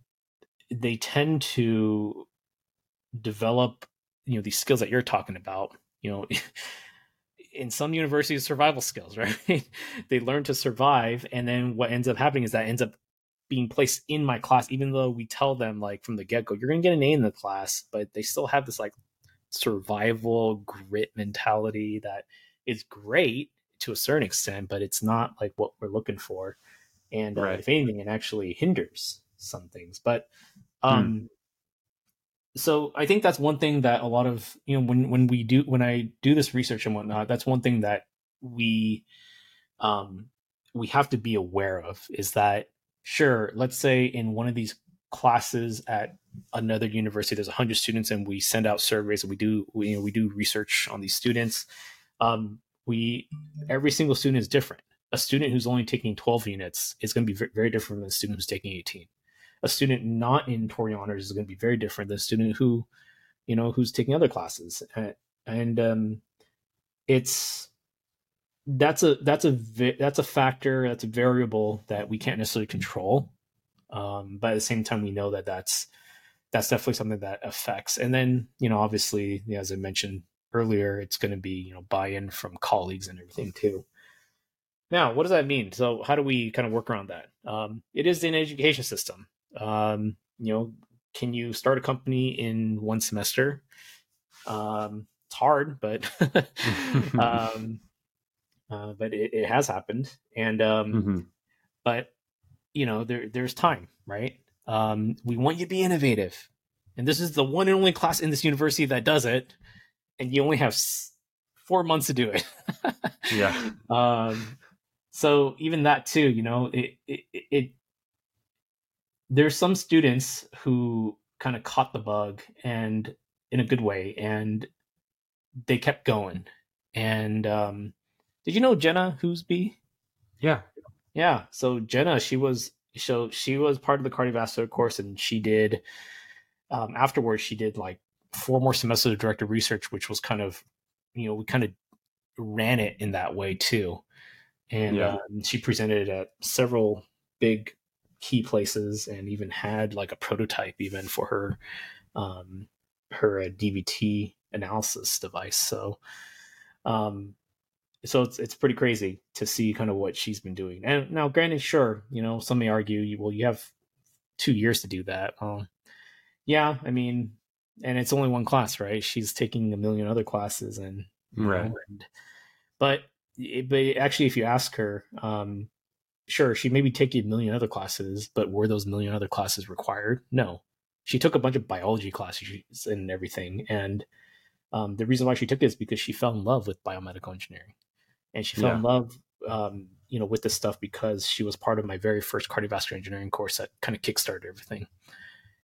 they tend to develop you know these skills that you're talking about. You know, in some universities, survival skills, right? they learn to survive, and then what ends up happening is that ends up being placed in my class, even though we tell them like from the get go, you're gonna get an A in the class, but they still have this like survival grit mentality that is great to a certain extent, but it's not like what we're looking for. And uh, right. if anything, it actually hinders some things. But um, hmm. so I think that's one thing that a lot of you know when when we do when I do this research and whatnot, that's one thing that we um we have to be aware of is that sure, let's say in one of these classes at another university there's 100 students and we send out surveys and we do we, you know, we do research on these students um, we every single student is different. A student who's only taking 12 units is going to be very different than a student who's taking 18 a student not in Torrey honors is going to be very different than a student who you know who's taking other classes and, and um, it's that's a that's a that's a factor that's a variable that we can't necessarily control um, but at the same time, we know that that's that's definitely something that affects. And then, you know, obviously, as I mentioned earlier, it's going to be you know buy-in from colleagues and everything too. Now, what does that mean? So, how do we kind of work around that? Um, it is an education system. Um, you know, can you start a company in one semester? Um, it's hard, but um, uh, but it, it, has happened, and um, mm-hmm. but you know there there's time right? Um, we want you to be innovative. And this is the one and only class in this university that does it. And you only have four months to do it. Yeah. Um, so even that too you know it, it, it there's some students who kind of caught the bug and in a good way and they kept going. And um, did you know jenna hoosby yeah yeah. So Jenna, she was so she was part of the cardiovascular course, and she did um, afterwards. She did like four more semesters of directed research, which was kind of you know we kind of ran it in that way too, and yeah. um, she presented at several big key places, and even had like a prototype even for her um, her uh, DVT analysis device. So um, so it's it's pretty crazy to see kind of what she's been doing. And now, granted, sure, you know, some may argue, well, you have two years to do that. Um, yeah, I mean, and it's only one class, right? She's taking a million other classes, and right. Know, and, but but actually, if you ask her, um, sure, she maybe taking a million other classes, but were those million other classes required? No, she took a bunch of biology classes and everything, and um, the reason why she took it is because she fell in love with biomedical engineering and she fell yeah. in love um, you know with this stuff because she was part of my very first cardiovascular engineering course that kind of kickstarted everything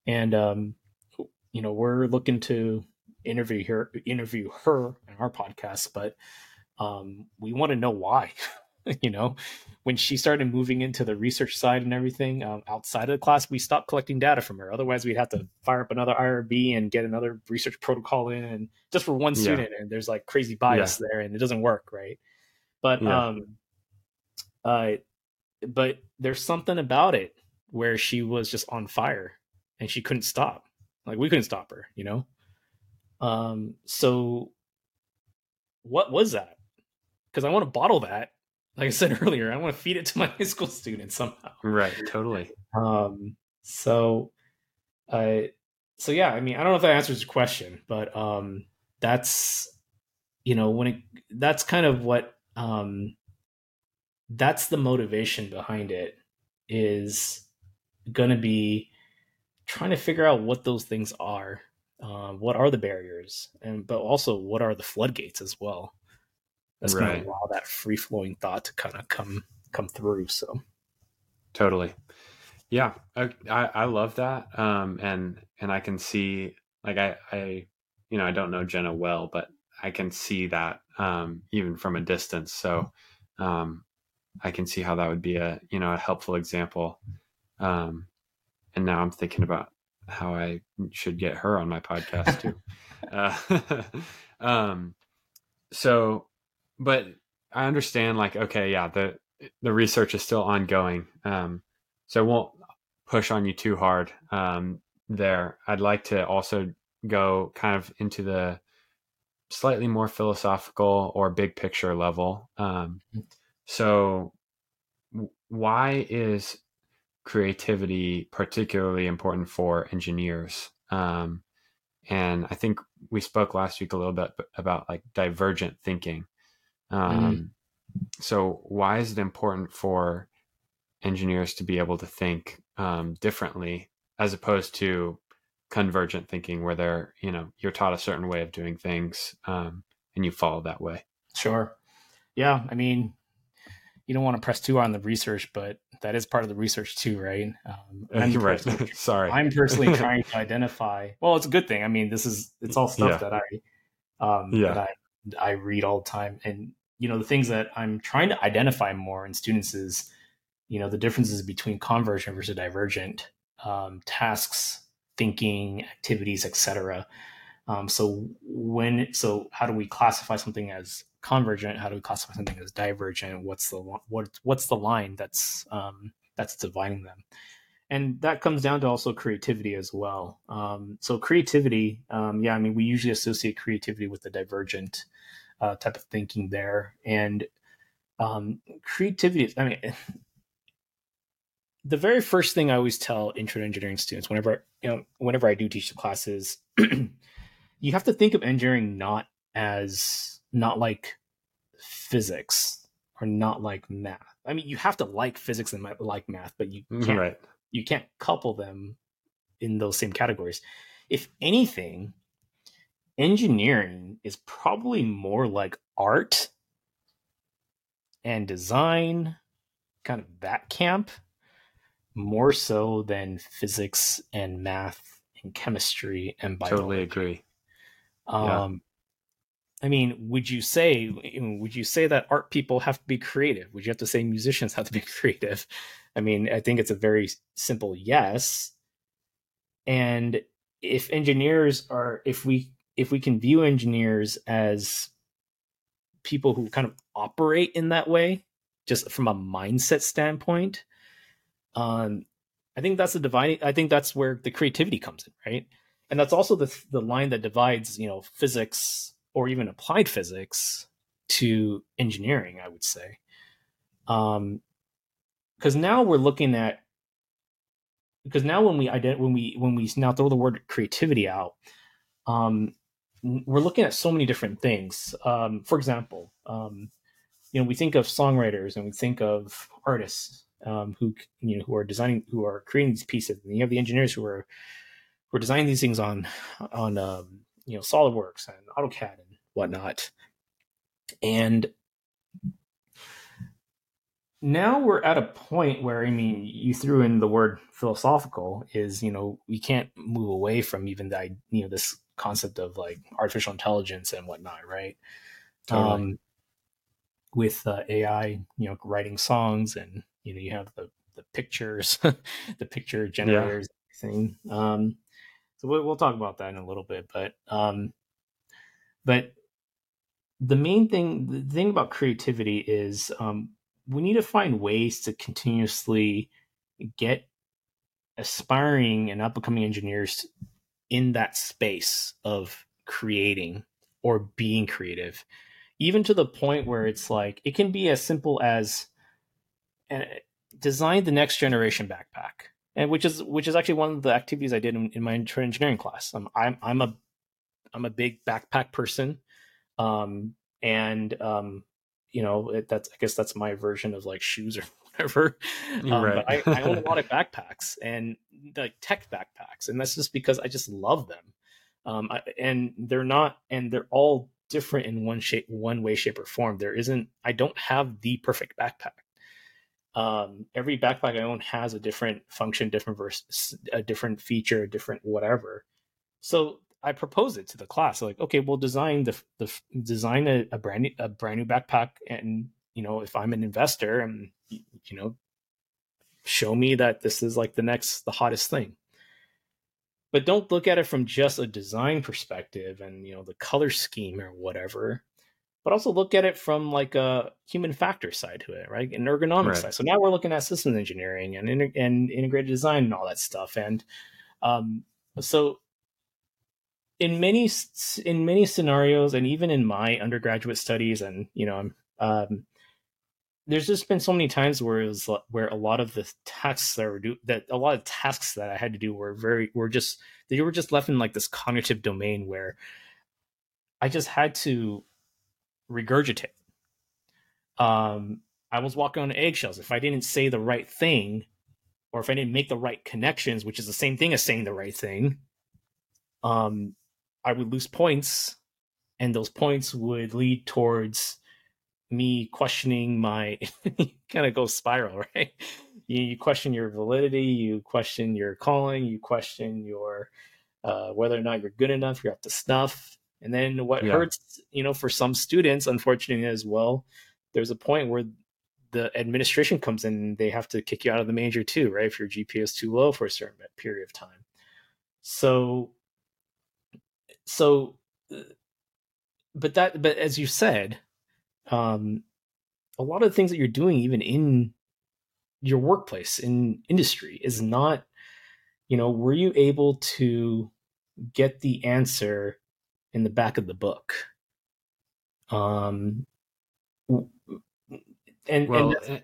and um, you know we're looking to interview her interview her in our podcast but um, we want to know why you know when she started moving into the research side and everything um, outside of the class we stopped collecting data from her otherwise we'd have to fire up another irb and get another research protocol in and just for one student yeah. and there's like crazy bias yeah. there and it doesn't work right but yeah. um, uh, but there's something about it where she was just on fire and she couldn't stop. Like we couldn't stop her, you know. Um, so what was that? Because I want to bottle that. Like I said earlier, I want to feed it to my high school students somehow. Right. Totally. Um. So, uh, so yeah. I mean, I don't know if that answers your question, but um, that's you know when it that's kind of what um, that's the motivation behind it is going to be trying to figure out what those things are uh, what are the barriers and but also what are the floodgates as well. That's right. going to allow that free flowing thought to kind of come come through so. Totally. Yeah I, I love that um and and i can see like i i you know i don't know jenna well but i can see that um, even from a distance. So um, I can see how that would be a you know a helpful example. Um, and now I'm thinking about how I should get her on my podcast too. uh, um, so, but I understand like okay, yeah, the the research is still ongoing. Um, so I won't push on you too hard um, there. I'd like to also go kind of into the slightly more philosophical or big picture level. Um, mm-hmm. so, why is creativity particularly important for engineers? Um, and I think we spoke last week a little bit about like divergent thinking. Um, mm-hmm. So, why is it important for engineers to be able to think um, differently as opposed to convergent thinking where they're you know you're taught a certain way of doing things um, and you follow that way. Sure. Yeah i mean you don't want to press too hard on the research but that is part of the research too right? Um, I'm right sorry. I'm personally trying to identify well it's a good thing. I mean this is it's all stuff yeah. that i um yeah. that i i read all the time. And you know the things that i'm trying to identify more in students is you know the differences between convergent versus divergent um, tasks thinking, activities, etc. Um, so when so how do we classify something as convergent? How do we classify something as divergent? What's the what what's the line that's um, that's dividing them? And that comes down to also creativity as well. Um, so creativity, um, yeah, I mean, we usually associate creativity with the divergent uh, type of thinking there, and um, creativity. I mean, the very first thing I always tell intro engineering students whenever you know whenever I do teach the classes, you have to think of engineering not as not like physics or not like math. I mean, you have to like physics and like math, but you mm, can't right. you can't couple them in those same categories. If anything, engineering is probably more like art and design, kind of that camp more so than physics and math and chemistry and biology. Totally agree. Um, yeah. I mean, would you say would you say that art people have to be creative? Would you have to say musicians have to be creative? I mean, I think it's a very simple yes. And if engineers are if we if we can view engineers as people who kind of operate in that way, just from a mindset standpoint, um, I think that's the dividing. I think that's where the creativity comes in, right? And that's also the the line that divides, you know, physics or even applied physics to engineering. I would say, um, because now we're looking at because now when we ident- when we when we now throw the word creativity out, um, we're looking at so many different things. Um, for example, um, you know, we think of songwriters and we think of artists um, who you know who are designing who are creating these pieces. And you have the engineers who are who are designing these things on on um, you know SolidWorks and AutoCAD and whatnot. And now we're at a point where i mean you threw in the word philosophical is you know we can't move away from even the you know this concept of like artificial intelligence and whatnot right? Totally. um with uh, ai you know writing songs and you know you have the the pictures the picture generators yeah. thing um so we'll, we'll talk about that in a little bit but um but the main thing the thing about creativity is um we need to find ways to continuously get aspiring and up and coming engineers in that space of creating or being creative even to the point where it's like it can be as simple as and design the next generation backpack, and which is which is actually one of the activities I did in, in my engineering class. Um, I'm I'm a I'm a big backpack person, um, and um, you know it, that's I guess that's my version of like shoes or whatever. Um, right. But I, I, own a lot of backpacks and like tech backpacks, and that's just because I just love them. Um, I, and they're not, and they're all different in one shape, one way, shape, or form. There isn't. I don't have the perfect backpack um, every backpack I own has a different function, different verse, a different feature, different whatever. So I propose it to the class, like, okay, we'll design the the design a, a brand new a brand new backpack, and you know, if I'm an investor, and you know, show me that this is like the next the hottest thing. But don't look at it from just a design perspective and you know the color scheme or whatever but also look at it from like a human factor side to it, right? An ergonomic right. side. So now we're looking at systems engineering and and integrated design and all that stuff. And um, so in many in many scenarios, and even in my undergraduate studies, and you know, um, there's just been so many times where it was where a lot of the tasks that were do that a lot of tasks that I had to do were very were just they were just left in like this cognitive domain where I just had to regurgitate. Um, I was walking on eggshells. If I didn't say the right thing, or if I didn't make the right connections, which is the same thing as saying the right thing, um, I would lose points, and those points would lead towards me questioning my kind of go spiral, right? You, you, question your validity, you question your calling, you question your uh, whether or not you're good enough, you're up to snuff. And then what yeah. hurts, you know, for some students, unfortunately as well, there's a point where the administration comes in and they have to kick you out of the major too, right? If your GPA is too low for a certain period of time. So, so, uh, but that, but as you said, um, a lot of the things that you're doing, even in your workplace, in industry, is not, you know, were you able to get the answer in the back of the book? Um, and, well, and, eh,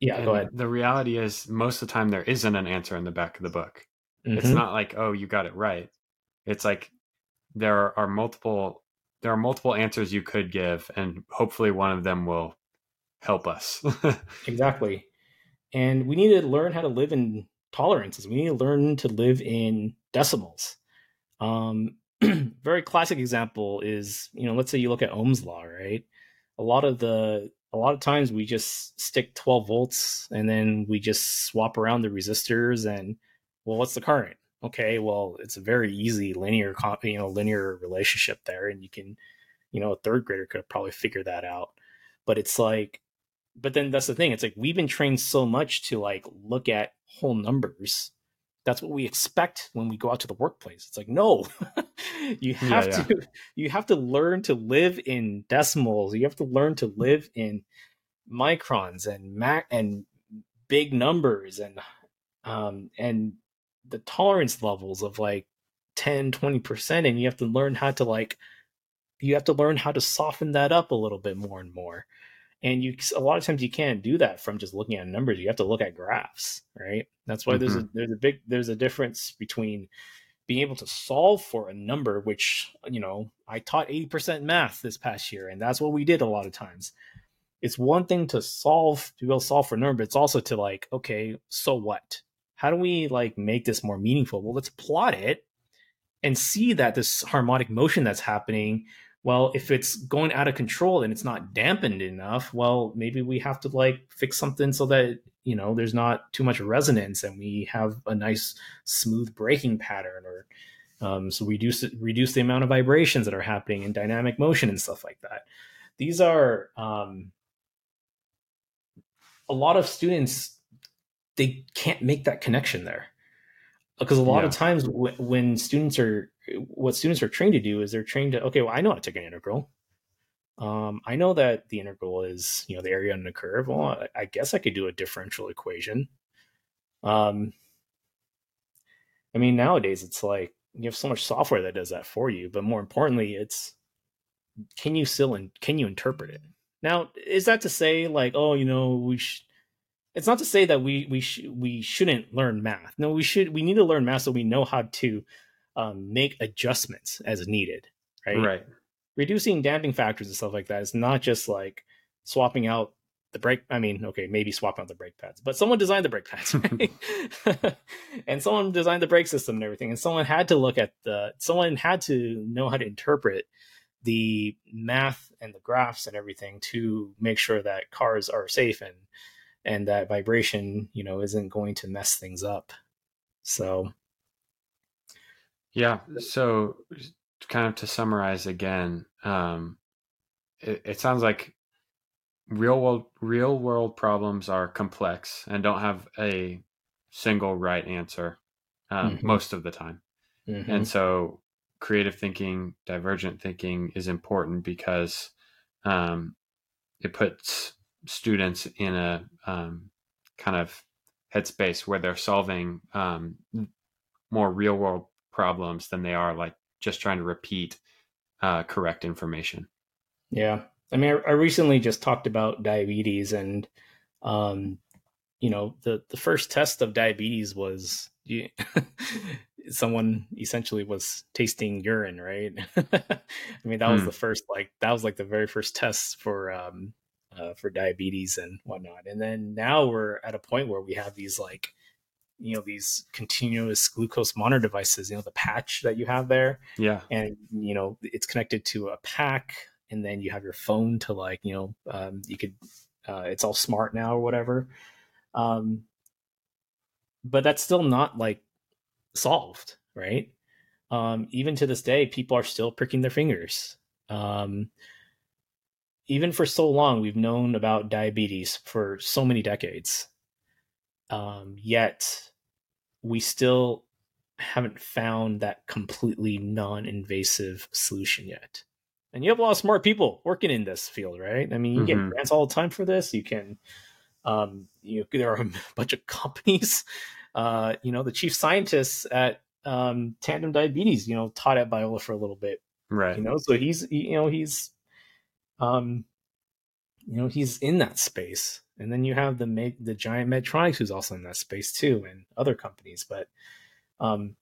yeah, and go ahead. The reality is, most of the time, there isn't an answer in the back of the book. Mm-hmm. It's not like, oh, you got it right. It's like there are multiple there are multiple answers you could give, and hopefully, one of them will help us. exactly. And we need to learn how to live in tolerances. We need to learn to live in decimals. Um, very classic example is, you know, let's say you look at Ohm's law, right? A lot of the a lot of times we just stick 12 volts and then we just swap around the resistors and well what's the current okay well it's a very easy linear you know linear relationship there and you can you know a third grader could probably figure that out but it's like but then that's the thing it's like we've been trained so much to like look at whole numbers that's what we expect when we go out to the workplace. It's like no you have yeah, yeah. to you have to learn to live in decimals. You have to learn to live in microns and mac and big numbers and um and the tolerance levels of like 10 20% and you have to learn how to like you have to learn how to soften that up a little bit more and more and you a lot of times you can't do that from just looking at numbers you have to look at graphs right that's why mm-hmm. there's a mm-hmm. there's a big there's a difference between being able to solve for a number which you know i taught 80% math this past year and that's what we did a lot of times it's one thing to solve to be able to solve for a number but it's also to like okay so what how do we like make this more meaningful well let's plot it and see that this harmonic motion that's happening well if it's going out of control and it's not dampened enough well maybe we have to like fix something so that you know there's not too much resonance and we have a nice smooth breaking pattern or um, so reduce reduce the amount of vibrations that are happening in dynamic motion and stuff like that these are um, a lot of students they can't make that connection there because a lot yeah. of times w- when students are what students are trained to do is they're trained to okay well i know how to take an integral um, i know that the integral is you know the area under the curve well I, I guess i could do a differential equation um, i mean nowadays it's like you have so much software that does that for you but more importantly it's can you still and can you interpret it now is that to say like oh you know we should it's not to say that we we sh- we shouldn't learn math. No, we should. We need to learn math so we know how to um, make adjustments as needed. Right. Right. Reducing damping factors and stuff like that is not just like swapping out the brake. I mean, okay, maybe swapping out the brake pads, but someone designed the brake pads, right? and someone designed the brake system and everything, and someone had to look at the. Someone had to know how to interpret the math and the graphs and everything to make sure that cars are safe and and that vibration, you know, isn't going to mess things up. So, yeah. So, kind of to summarize again, um, it, it sounds like real world real world problems are complex and don't have a single right answer um, mm-hmm. most of the time. Mm-hmm. And so, creative thinking, divergent thinking is important because um, it puts students in a um, kind of headspace where they're solving um, more real world problems than they are like just trying to repeat uh, correct information. Yeah. I mean, I, I recently just talked about diabetes and, um, you know, the, the first test of diabetes was you, someone essentially was tasting urine, right? I mean, that was hmm. the first, like, that was like the very first test for, um, uh, for diabetes and whatnot. And then now we're at a point where we have these like you know these continuous glucose monitor devices you know the patch that you have there. Yeah. And you know it's connected to a pack and then you have your phone to like you know um, you could uh, it's all smart now or whatever. Um, but that's still not like solved right? Um, even to this day people are still pricking their fingers. Um, even for so long we've known about diabetes for so many decades. Um, yet we still haven't found that completely non-invasive solution yet. And you have a lot of smart people working in this field right? I mean you mm-hmm. get grants all the time for this. You can um, you know, there are a bunch of companies uh, you know the chief scientists at um, Tandem Diabetes you know taught at Biola for a little bit right. you know? So he's you know he's um you know he's in that space and then you have the the giant medtronics who's also in that space too and other companies but um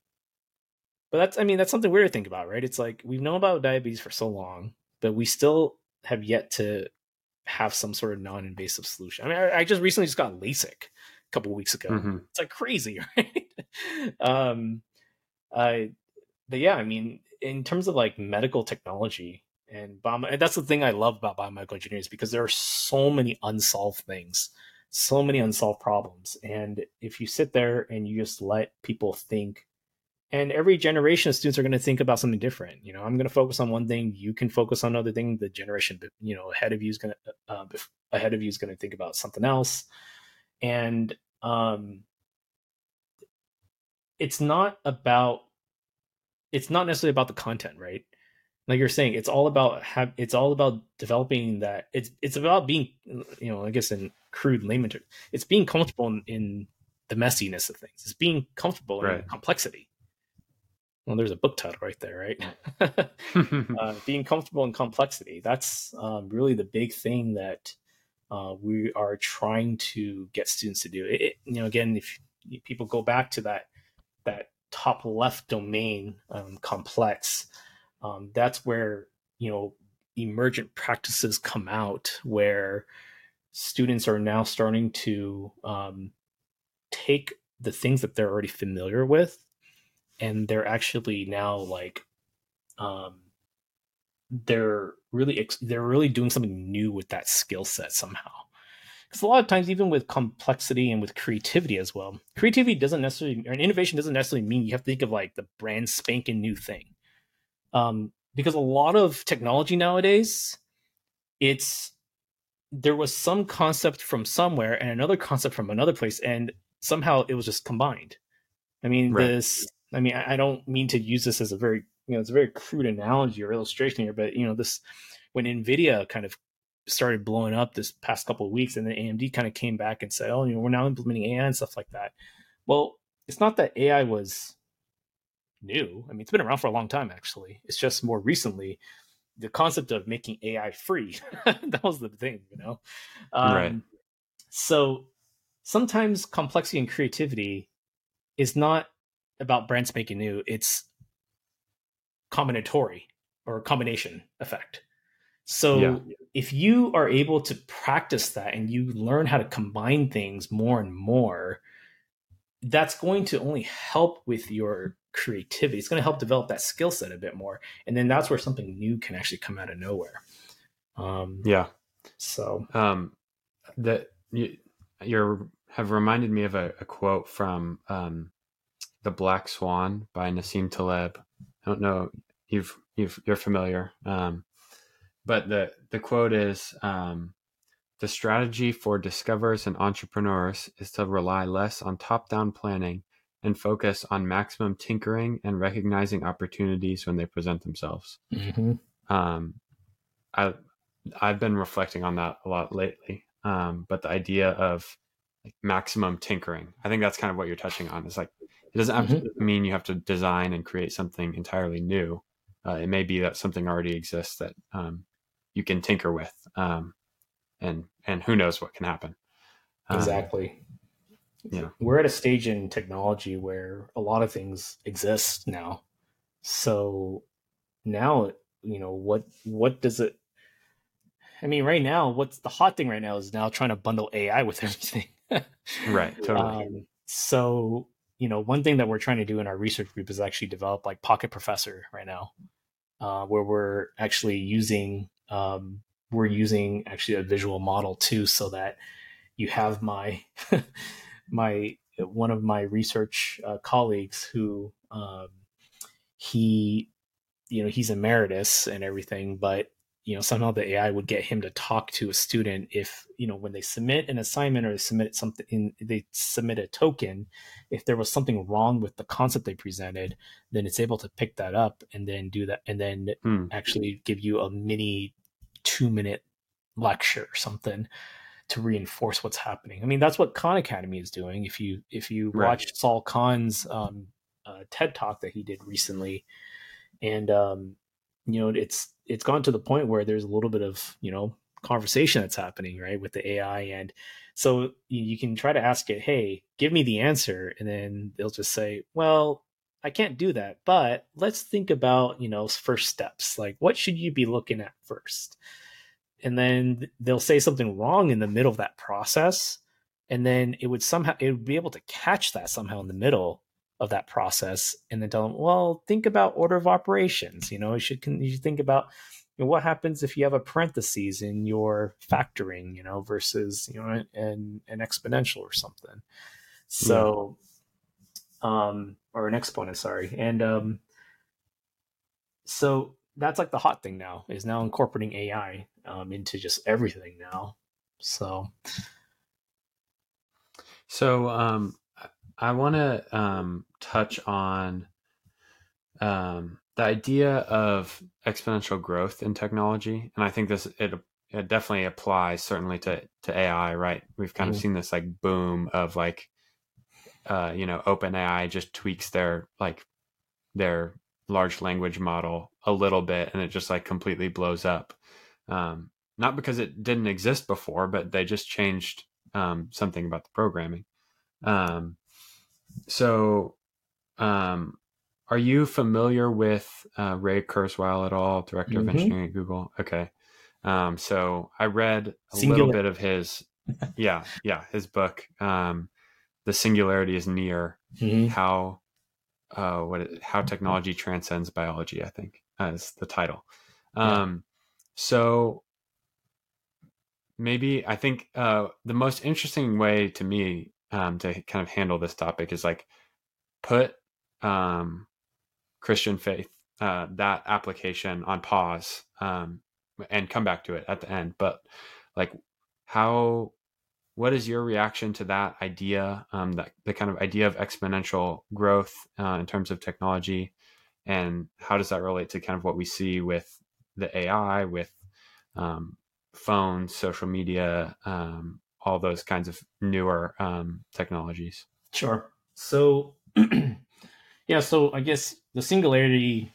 but that's i mean that's something weird to think about right? It's like we've known about diabetes for so long but we still have yet to have some sort of non-invasive solution. I mean i, I just recently just got lasik a couple weeks ago. Mm-hmm. it's like crazy right? Um i but yeah i mean in terms of like medical technology and and that's the thing I love about biomedical engineering is because there are so many unsolved things, so many unsolved problems. And if you sit there and you just let people think, and every generation of students are going to think about something different. You know, I'm going to focus on one thing. You can focus on another thing. The generation, you know, ahead of you is going to uh, ahead of you is going to think about something else. And um, it's not about it's not necessarily about the content, right? Like you're saying it's all about have it's all about developing that it's it's about being you know i guess in crude layman terms it's being comfortable in, in, the messiness of things. It's being comfortable right. in complexity. Well there's a book title right there right? Uh, being comfortable in complexity. That's um, really the big thing that uh, we are trying to get students to do. It, it, you know again if people go back to that that top left domain um, complex um, that's where you know emergent practices come out where students are now starting to um, take the things that they're already familiar with and they're actually now like um, they're really they're really doing something new with that skill set somehow. Because a lot of times even with complexity and with creativity as well creativity doesn't necessarily or innovation doesn't necessarily mean you have to think of like the brand spanking new thing um, because a lot of technology nowadays, it's there was some concept from somewhere and another concept from another place, and somehow it was just combined. I mean, right. this. I mean, I, I don't mean to use this as a very you know it's a very crude analogy or illustration here, but you know this when Nvidia kind of started blowing up this past couple of weeks, and then AMD kind of came back and said, "Oh, you know, we're now implementing AI and stuff like that." Well, it's not that AI was new. I mean, it's been around for a long time, actually. It's just more recently the concept of making AI free. that was the thing, you know? Um, right. So sometimes complexity and creativity is not about brand spanking new, it's combinatory or combination effect. So yeah. if you are able to practice that and you learn how to combine things more and more, that's going to only help with your creativity. It's going to help develop that skill set a bit more, and then that's where something new can actually come out of nowhere. Um, yeah. So um, that you you're, have reminded me of a, a quote from um, the Black Swan by Nassim Taleb. I don't know you've you've you're familiar, um, but the the quote is. Um, the strategy for discoverers and entrepreneurs is to rely less on top down planning and focus on maximum tinkering and recognizing opportunities when they present themselves. Mm-hmm. Um, I I've been reflecting on that a lot lately. Um, but the idea of like maximum tinkering, I think that's kind of what you're touching on. Is like it doesn't have mm-hmm. to mean you have to design and create something entirely new. Uh, it may be that something already exists that um, you can tinker with, um, and and who knows what can happen. Um, exactly. yeah. We're at a stage in technology where a lot of things exist now. So now you know what what does it i mean right now what's the hot thing right now is now trying to bundle ai with everything. Right totally. Um, so you know, one thing that we're trying to do in our research group is actually develop like Pocket Professor right now, uh, where we're actually using um, we're using actually a visual model too, so that you have my my one of my research uh, colleagues who um, he you know he's emeritus and everything, but you know somehow the ai would get him to talk to a student if you know when they submit an assignment or they submit something in, they submit a token if there was something wrong with the concept they presented then it's able to pick that up and then do that and then hmm. actually give you a mini two minute lecture or something to reinforce what's happening i mean that's what khan academy is doing if you if you right. watched sal khan's um, uh, ted talk that he did recently and um, you know it's it's gone to the point where there's a little bit of you know conversation that's happening right with the ai and so you can try to ask it hey give me the answer and then they'll just say well i can't do that but let's think about you know first steps like what should you be looking at first and then they'll say something wrong in the middle of that process and then it would somehow it would be able to catch that somehow in the middle of that process and then tell them, well, think about order of operations. You know, you should, you should think about you know, what happens if you have a parentheses in your factoring, you know, versus, you know, an, an exponential or something. So, yeah. um, or an exponent, sorry. And, um, so that's like the hot thing now is now incorporating AI, um, into just everything now. So, so, um, I want to um, touch on um, the idea of exponential growth in technology, and I think this it, it definitely applies certainly to to AI. Right, we've kind mm-hmm. of seen this like boom of like, uh, you know, OpenAI just tweaks their like their large language model a little bit, and it just like completely blows up. Um, not because it didn't exist before, but they just changed um, something about the programming. Um, so, um, are you familiar with uh, Ray Kurzweil at all, director mm-hmm. of engineering at Google? Okay. Um, so I read a Singular. little bit of his, yeah, yeah, his book, um, "The Singularity is Near." Mm-hmm. How, uh, what how technology transcends biology. I think as the title. Um, yeah. So maybe I think uh, the most interesting way to me um, to kind of handle this topic is like put um, Christian faith uh, that application on pause um, and come back to it at the end. But like, how? What is your reaction to that idea? Um, that the kind of idea of exponential growth uh, in terms of technology, and how does that relate to kind of what we see with the AI, with um, phones, social media, um, all those kinds of newer um, technologies. Sure. So, yeah. So I guess the singularity,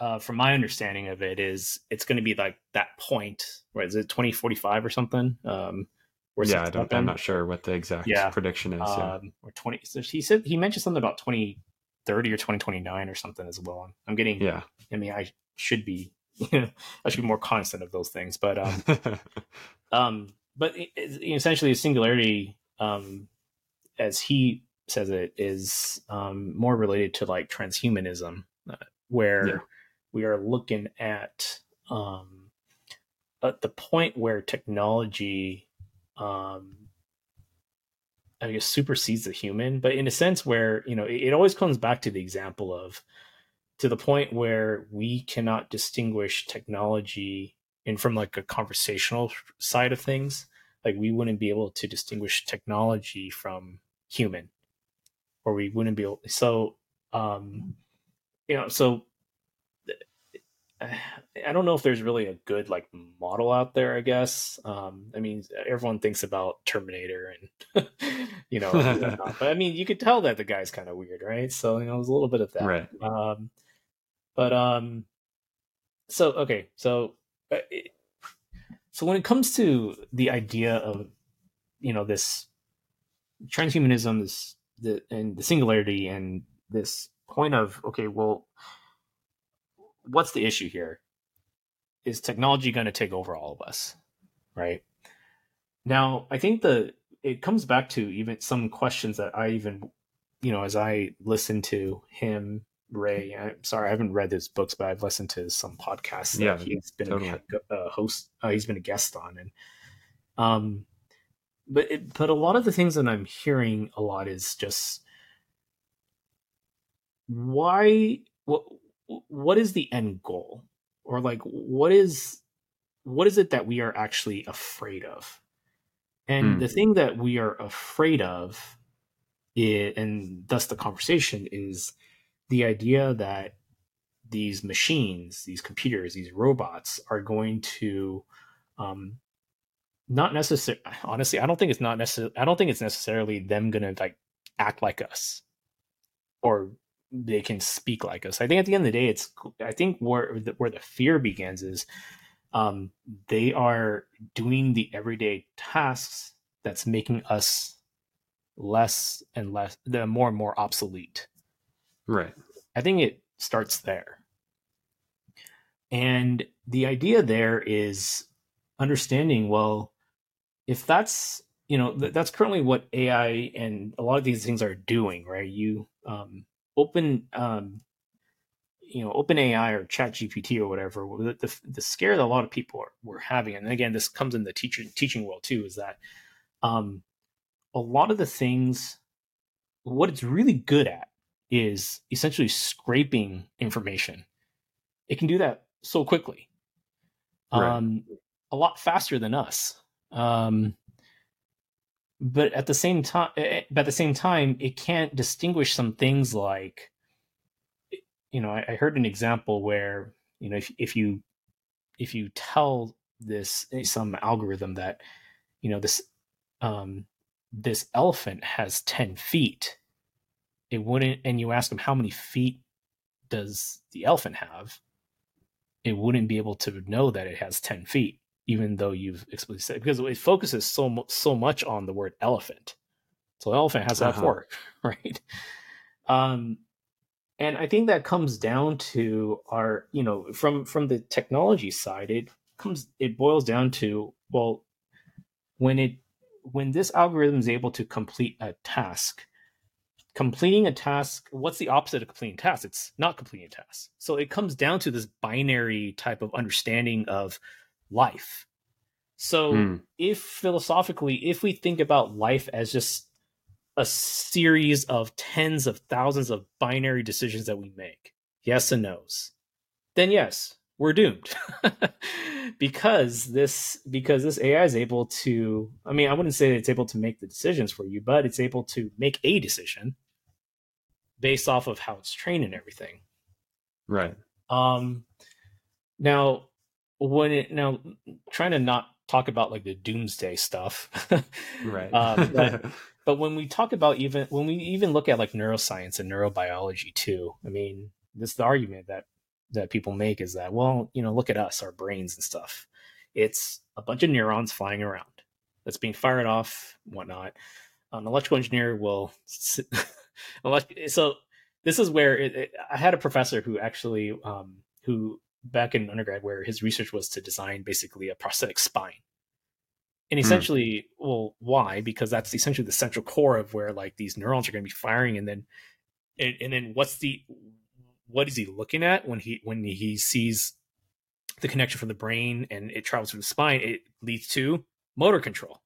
uh, from my understanding of it, is it's going to be like that point. Right? Is it twenty forty five or something? Um, yeah, I don't, I'm not sure what the exact yeah. prediction is. Yeah. Um, or twenty. So he said he mentioned something about twenty thirty or twenty twenty nine or something as well. I'm getting. Yeah. I mean, I should be. I should be more constant of those things, but um, um, but essentially, a singularity, um, as he says it, is um, more related to like transhumanism, uh, where yeah. we are looking at um, at the point where technology, um, I guess, supersedes the human, but in a sense where you know it, it always comes back to the example of to the point where we cannot distinguish technology and from like a conversational side of things like we wouldn't be able to distinguish technology from human or we wouldn't be able so um you know so I don't know if there's really a good like model out there. I guess. Um, I mean, everyone thinks about Terminator, and you know, but I mean, you could tell that the guy's kind of weird, right? So you know, there's a little bit of that. Right. Um, but um, so okay, so uh, so when it comes to the idea of you know this transhumanism, this the and the singularity and this point of okay, well, what's the issue here? Is technology going to take over all of us? Right now, I think the it comes back to even some questions that I even, you know, as I listen to him, Ray. I'm sorry, I haven't read his books, but I've listened to some podcasts that yeah, he's been totally. a, a, host. Uh, he's been a guest on, and um, but it, but a lot of the things that I'm hearing a lot is just why what what is the end goal? Or like what is what is it that we are actually afraid of? And hmm. the thing that we are afraid of is, and thus the conversation is the idea that these machines these computers these robots are going to um, not necessarily honestly i don't think it's not necessarily i don't think it's necessarily them gonna like act like us. Or they can speak like us. I think at the end of the day it's i think where the, where the fear begins is um, they are doing the everyday tasks that's making us less and less the more and more obsolete. Right. I think it starts there. And the idea there is understanding well if that's you know th- that's currently what AI and a lot of these things are doing, right? You um, open um, you know OpenAI or ChatGPT or whatever. The, the, the scare that a lot of people are, were having, and again, this comes in the teaching teaching world too, is that um, a lot of the things what it's really good at is essentially scraping information. It can do that so quickly, right. um, a lot faster than us. Um, but at the same time, eh, eh, but at the same time, it can't distinguish some things like, you know, I, I heard an example where you know if if you if you tell this eh, some algorithm that you know this um, this elephant has 10 feet it wouldn't and you ask them how many feet does the elephant have it wouldn't be able to know that it has 10 feet even though you've explicitly said because it focuses so so much on the word elephant. So elephant has that uh-huh. fork, right? Um, and I think that comes down to our, you know, from from the technology side, it comes it boils down to well, when it when this algorithm is able to complete a task, completing a task, what's the opposite of completing a task? It's not completing a task. So it comes down to this binary type of understanding of life. So, mm. if philosophically, if we think about life as just a series of tens of thousands of binary decisions that we make, yes and no's, then yes, we're doomed. because this because this AI is able to I mean, I wouldn't say it's able to make the decisions for you, but it's able to make a decision based off of how it's trained and everything. Right. Um now when it now trying to not talk about like the doomsday stuff. Right. Um, but, but when we talk about even when we even look at like neuroscience and neurobiology too i mean this the argument that that people make is that well you know look at us our brains and stuff. It's a bunch of neurons flying around that's being fired off whatnot. An electrical engineer will so this is where it, it, i had a professor who actually um, who back in undergrad where his research was to design basically a prosthetic spine. And hmm. essentially, mm. well, why? Because that's essentially the central core of where like these neurons are going to be firing, and then, and, and then what's the, what is he looking at when he when he sees the connection from the brain and it travels through the spine? It leads to motor control.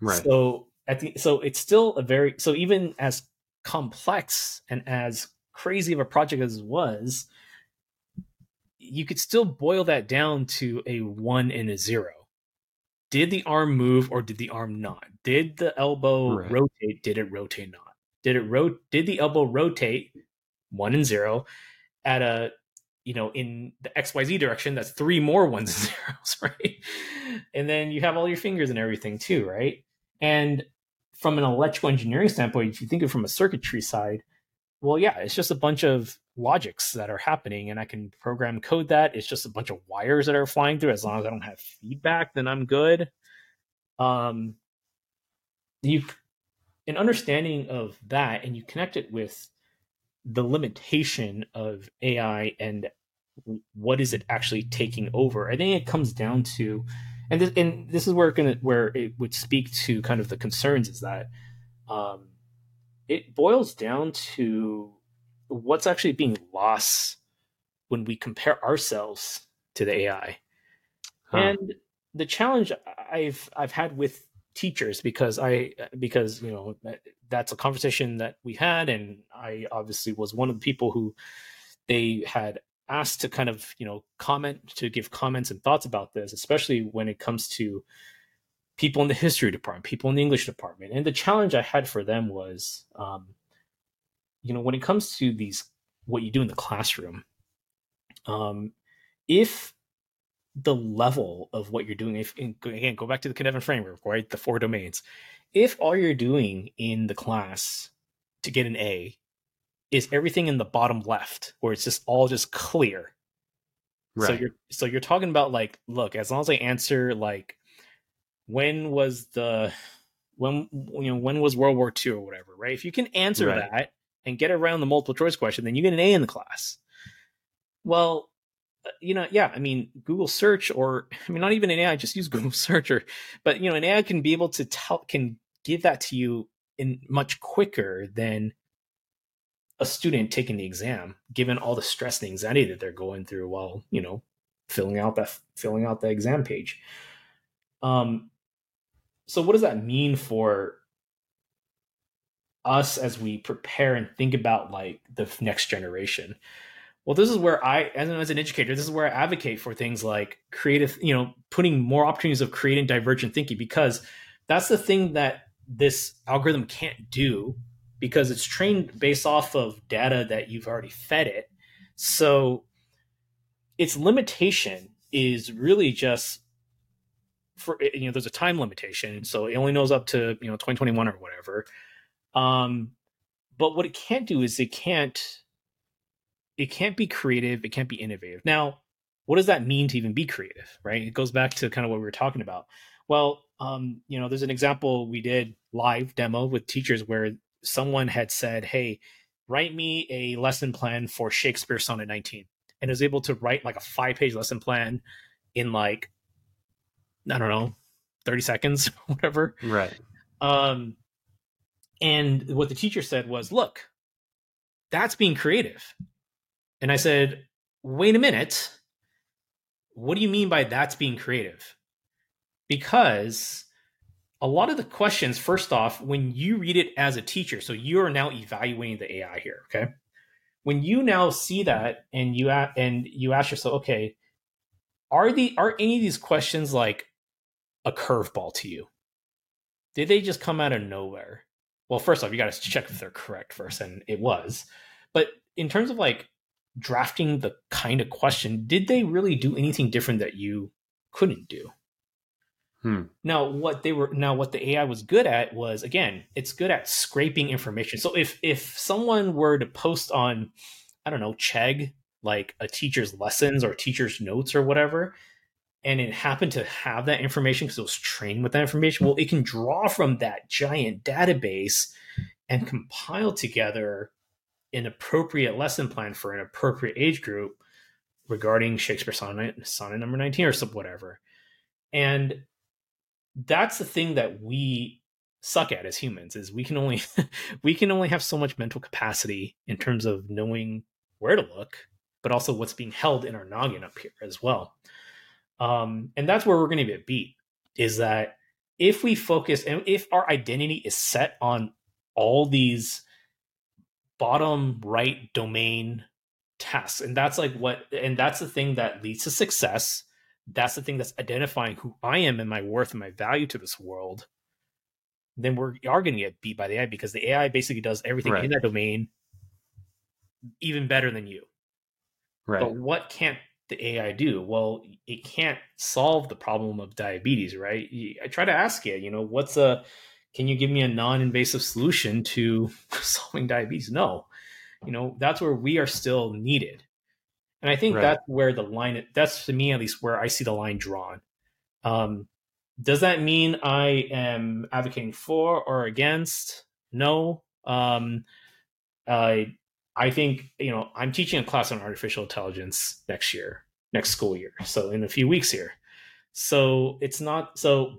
Right. So at the so it's still a very so even as complex and as crazy of a project as it was, you could still boil that down to a one and a zero. Did the arm move or did the arm not? Did the elbow right. rotate? Did it rotate not? Did it ro- Did the elbow rotate? One and zero at a you know in the XYZ direction. That's three more ones and zeros, right? And then you have all your fingers and everything too, right? And from an electrical engineering standpoint, if you think of it from a circuitry side, well, yeah, it's just a bunch of logics that are happening and I can program code that. It's just a bunch of wires that are flying through. As long as I don't have feedback, then I'm good. Um, you an understanding of that and you connect it with the limitation of AI and what is it actually taking over. I think it comes down to and this, and this is where gonna where it would speak to kind of the concerns is that um, it boils down to what's actually being lost when we compare ourselves to the AI. Huh. And the challenge I've I've had with teachers because I because you know that's a conversation that we had and I obviously was one of the people who they had asked to kind of you know comment to give comments and thoughts about this especially when it comes to people in the history department people in the english department. And the challenge i had for them was um, you know when it comes to these what you do in the classroom um, if the level of what you're doing if again go back to the Cynefin framework right? The four domains. If all you're doing in the class to get an a is everything in the bottom left where it's just all just clear. Right. so you're so you're talking about like look as long as i answer like when was the when you know when was world war ii or whatever right if you can answer right. that and get around the multiple choice question then you get an a in the class well uh, you know yeah i mean google search or i mean not even an ai just use google search or but you know an ai can be able to tell can give that to you in much quicker than a student taking the exam, given all the stress and anxiety that they're going through while you know filling out that filling out the exam page. Um, so what does that mean for us as we prepare and think about like the next generation? Well, this is where I, as an, as an educator, this is where I advocate for things like creative, you know, putting more opportunities of creating divergent thinking because that's the thing that this algorithm can't do because it's trained based off of data that you've already fed it. So its limitation is really just for you know there's a time limitation so it only knows up to you know 2021 or whatever. Um but what it can't do is it can't it can't be creative it can't be innovative. Now what does that mean to even be creative right? It goes back to kind of what we were talking about. Well um you know there's an example we did live demo with teachers where someone had said, "Hey, write me a lesson plan for Shakespeare Sonnet 19," and was able to write like a five-page lesson plan in like I don't know, 30 seconds, whatever. Right. Um, and what the teacher said was, "Look, that's being creative." And I said, "Wait a minute. What do you mean by that's being creative?" Because a lot of the questions, first off, when you read it as a teacher, so you are now evaluating the AI here, okay? When you now see that and you and you ask yourself, okay, are the are any of these questions like a curveball to you? Did they just come out of nowhere? Well, first off, you got to check if they're correct first, and it was. But in terms of like drafting the kind of question, did they really do anything different that you couldn't do? Hmm. Now, what they were now what the AI was good at was again, it's good at scraping information. So if if someone were to post on, I don't know, Chegg, like a teacher's lessons or teacher's notes or whatever, and it happened to have that information because it was trained with that information, well, it can draw from that giant database and compile together an appropriate lesson plan for an appropriate age group regarding Shakespeare sonnet, sonnet number 19 or some whatever. And that's the thing that we suck at as humans is we can only we can only have so much mental capacity in terms of knowing where to look but also what's being held in our noggin up here as well um, and that's where we're going to get beat is that if we focus and if our identity is set on all these bottom right domain tasks and that's like what and that's the thing that leads to success that's the thing that's identifying who I am and my worth and my value to this world, then we are going to get beat by the AI because the AI basically does everything right. in that domain even better than you. Right. But what can't the AI do? Well, it can't solve the problem of diabetes, right? I try to ask it, you know, what's a can you give me a non-invasive solution to solving diabetes? No. You know, that's where we are still needed. And I think right. that's where the line, that's to me at least where I see the line drawn. Um, does that mean I am advocating for or against? No. Um, I, I think, you know, I'm teaching a class on artificial intelligence next year, next school year. So in a few weeks here. So it's not so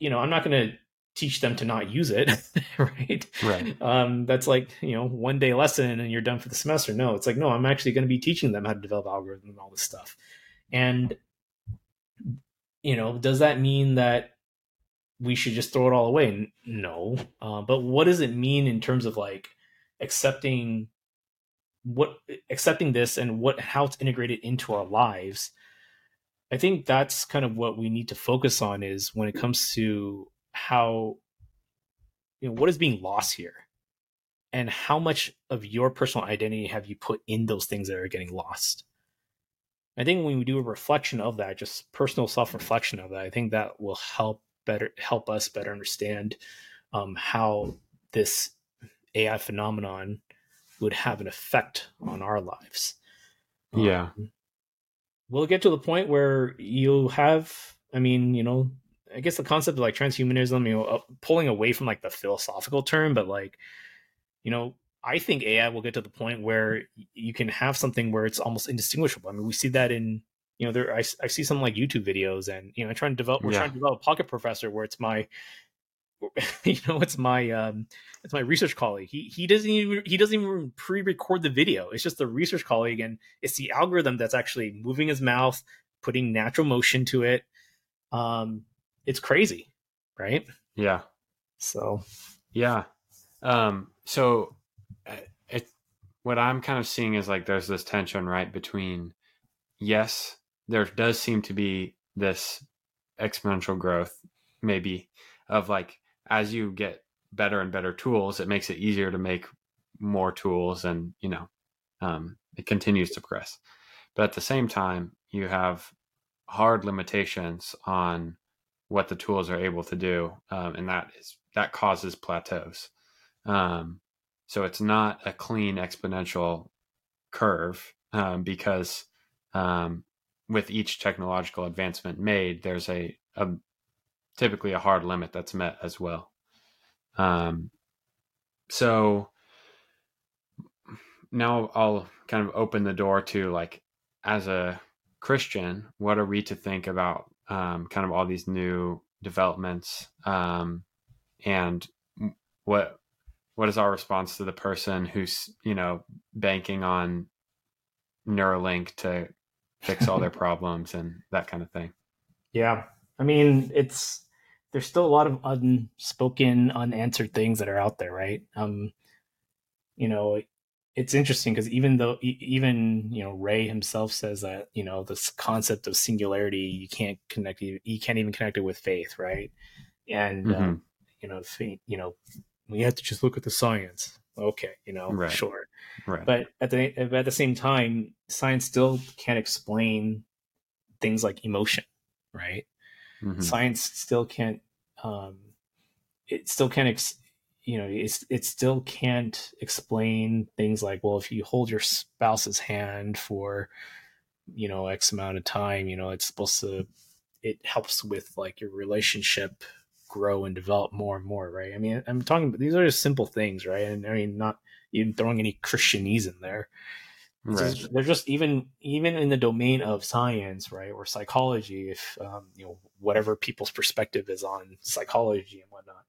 you know, I'm not going to teach them to not use it, right? Right. Um, that's like you know one day lesson and you're done for the semester. No, it's like no, I'm actually going to be teaching them how to develop algorithms and all this stuff. And you know, does that mean that we should just throw it all away? No. Uh, but what does it mean in terms of like accepting what accepting this and what how it's integrated into our lives? I think that's kind of what we need to focus on is when it comes to how you know what is being lost here and how much of your personal identity have you put in those things that are getting lost i think when we do a reflection of that just personal self-reflection of that i think that will help better help us better understand um, how this ai phenomenon would have an effect on our lives yeah um, will get to the point where you have i mean you know I guess the concept of like transhumanism, you know, uh, pulling away from like the philosophical term, but like, you know, I think AI will get to the point where you can have something where it's almost indistinguishable. I mean, we see that in, you know, there I, I see some like YouTube videos, and you know, I try to develop. We're yeah. trying to develop a Pocket Professor, where it's my, you know, it's my um, it's my research colleague. He he doesn't even he doesn't even pre-record the video. It's just the research colleague, and it's the algorithm that's actually moving his mouth, putting natural motion to it. Um, it's crazy, right? Yeah. So, yeah. Um, so uh, it, what I'm kind of seeing is like there's this tension, right, between yes, there does seem to be this exponential growth, maybe, of like as you get better and better tools, it makes it easier to make more tools, and you know, um, it continues to progress. But at the same time, you have hard limitations on what the tools are able to do, um, and that is that causes plateaus. Um, so it's not a clean exponential curve um, because um, with each technological advancement made, there's a, a, typically a hard limit that's met as well. Um, so now I'll kind of open the door to like as a Christian, what are we to think about um, kind of all these new developments um, and what what is our response to the person who's you know banking on Neuralink to fix all their problems and that kind of thing. Yeah, I mean it's there's still a lot of unspoken, unanswered things that are out there, right? Um, you know, it's interesting because even though even you know Ray himself says that you know this concept of singularity you can't connect you, you can't even connect it with faith, right? And um, mm-hmm. um, you know, you know, we have to just look at the science. Okay, you know, right. sure, right. But at the at the same time, science still can't explain things like emotion, right? Mm-hmm. Science still can't um, it still can't ex- you know it's it still can't explain things like well if you hold your spouse's hand for you know x amount of time you know it's supposed to it helps with like your relationship grow and develop more and more right? I mean i'm talking these are just simple things right? And i mean not even throwing any christianese in there right. they're just even even in the domain of science right or psychology if um, you know whatever people's perspective is on psychology and whatnot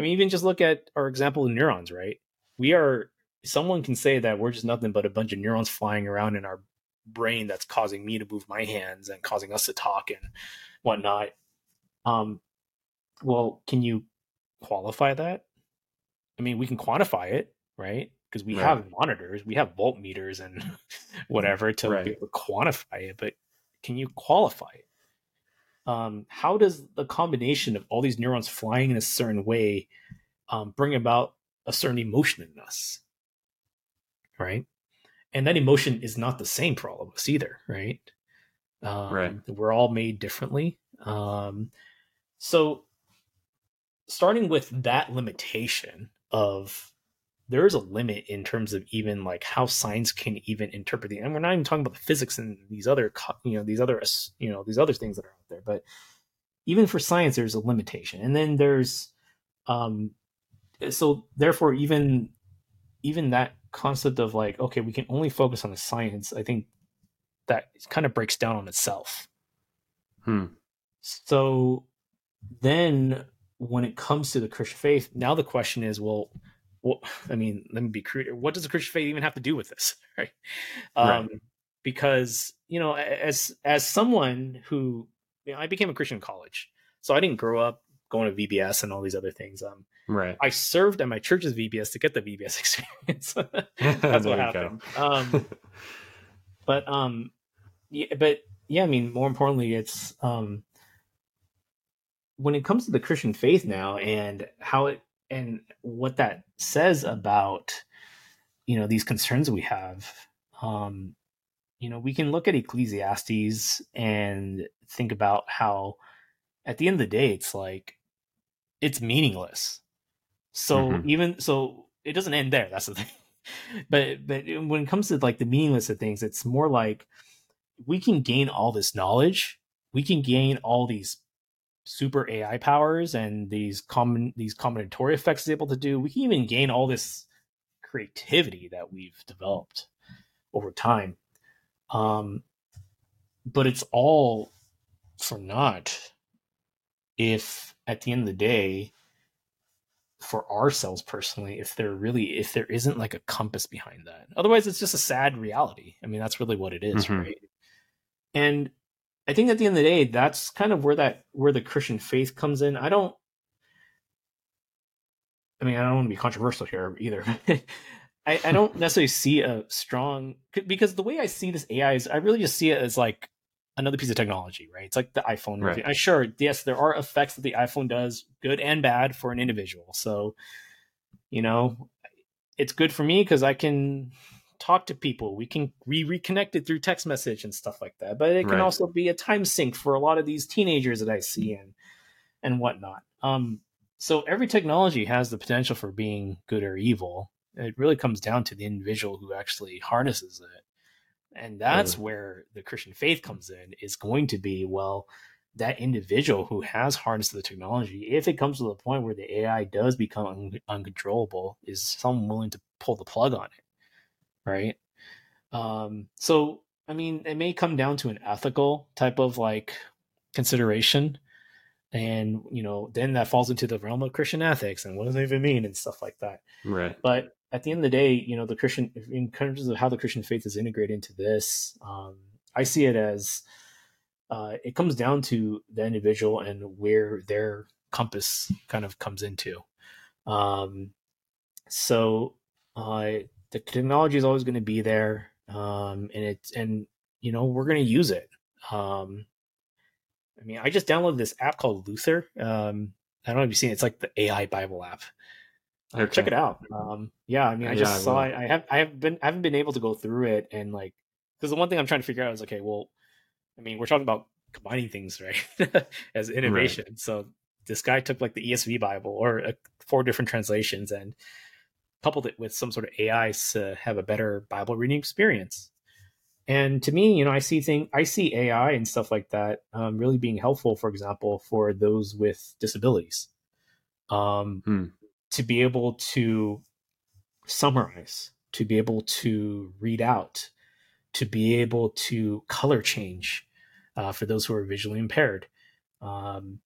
I mean, even just look at our example of neurons, right? We are, someone can say that we're just nothing but a bunch of neurons flying around in our brain that's causing me to move my hands and causing us to talk and whatnot. Um, well, can you qualify that? I mean, we can quantify it, right? Because we right. have monitors, we have voltmeters and whatever to right. be able to quantify it, but can you qualify it? um, how does the combination of all these neurons flying in a certain way um, bring about a certain emotion in us right and that emotion is not the same for all of us either right um, right we're all made differently um, so starting with that limitation of there is a limit in terms of even like how science can even interpret the and we're not even talking about the physics and these other you know these other you know these other things that are out there but even for science there's a limitation. And then there's um so therefore even even that concept of like okay we can only focus on the science i think that kind of breaks down on itself. Hmm. So then when it comes to the Christian faith, now the question is, well, well, I mean, let me be crude. What does the Christian faith even have to do with this, right? Um, right. Because you know, as as someone who you know, I became a Christian in college, so I didn't grow up going to VBS and all these other things. Um, right. I served at my church's VBS to get the VBS experience. That's what happened. um, but um, yeah, but yeah, I mean, more importantly, it's um, when it comes to the Christian faith now and how it and what that says about you know these concerns we have um you know we can look at ecclesiastes and think about how at the end of the day it's like it's meaningless so mm-hmm. even so it doesn't end there that's the thing but but when it comes to like the meaningless of things it's more like we can gain all this knowledge we can gain all these super AI powers and these common these combinatorial effects is able to do, we can even gain all this creativity that we've developed over time. Um, but it's all for naught if at the end of the day for ourselves personally if there really if there isn't like a compass behind that otherwise it's just a sad reality i mean that's really what it is, mm-hmm. right and I think at the end of the day, that's kind of where that where the Christian faith comes in. I don't. I mean, I don't want to be controversial here either. I, I don't necessarily see a strong because the way I see this AI is I really just see it as like another piece of technology, right? It's like the iPhone. Right. I sure, yes, there are effects that the iPhone does, good and bad for an individual. So, you know, it's good for me because I can talk to people. We can be reconnected through text message and stuff like that. But it can right. also be a time sink for a lot of these teenagers that I see and and whatnot. Um, so every technology has the potential for being good or evil. It really comes down to the individual who actually harnesses it. And that's yeah. where the Christian faith comes in, is going to be, well, that individual who has harnessed the technology, if it comes to the point where the AI does become un- uncontrollable, is someone willing to pull the plug on it right? Um, so I mean, it may come down to an ethical type of like consideration, and you know, then that falls into the realm of Christian ethics and what does it even mean and stuff like that. Right. But at the end of the day, you know, the Christian, in terms of how the Christian faith is integrated into this, um, I see it as uh, it comes down to the individual and where their compass kind of comes into. Um, so uh, the technology is always going to be there, um, and it's and you know we're going to use it. Um, I mean, I just downloaded this app called Luther. Um, I don't know if you've seen it. It's like the AI Bible app. Okay. Check it out. Um, yeah, I mean, I just yeah, saw it. I have I have been I haven't been able to go through it and like because the one thing I'm trying to figure out is okay, well, I mean, we're talking about combining things, right, as innovation. Right. So this guy took like the ESV Bible or uh, four different translations and coupled it with some sort of AI to have a better Bible reading experience. And to me, you know, I see thing I see AI and stuff like that um, really being helpful. For example, for those with disabilities, um, hmm. to be able to summarize, to be able to read out, to be able to color change uh, for those who are visually impaired. Um,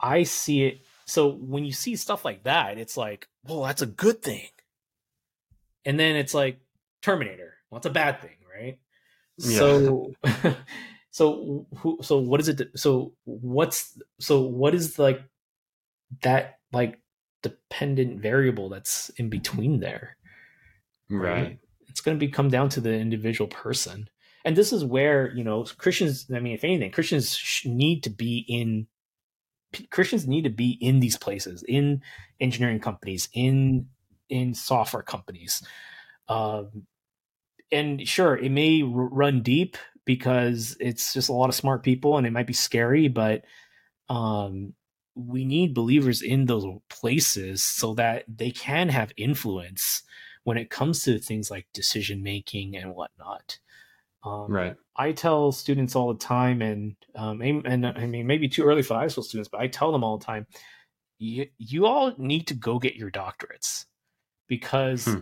I see it so when you see stuff like that, it's like, well, that's a good thing. And then it's like Terminator. Well, it's a bad thing, right? Yeah. So so who so what is it so what's so what is like that like dependent variable that's in between there right, right? it's going to be come down to the individual person and this is where you know christians i mean if anything christians need to be in Christians need to be in these places, in engineering companies, in in software companies. Um, and sure, it may r- run deep because it's just a lot of smart people, and it might be scary, but um, we need believers in those places so that they can have influence when it comes to things like decision making and whatnot. Um, right. I tell students all the time, and um, and I mean maybe too early for high school students, but I tell them all the time, you you all need to go get your doctorates because hmm.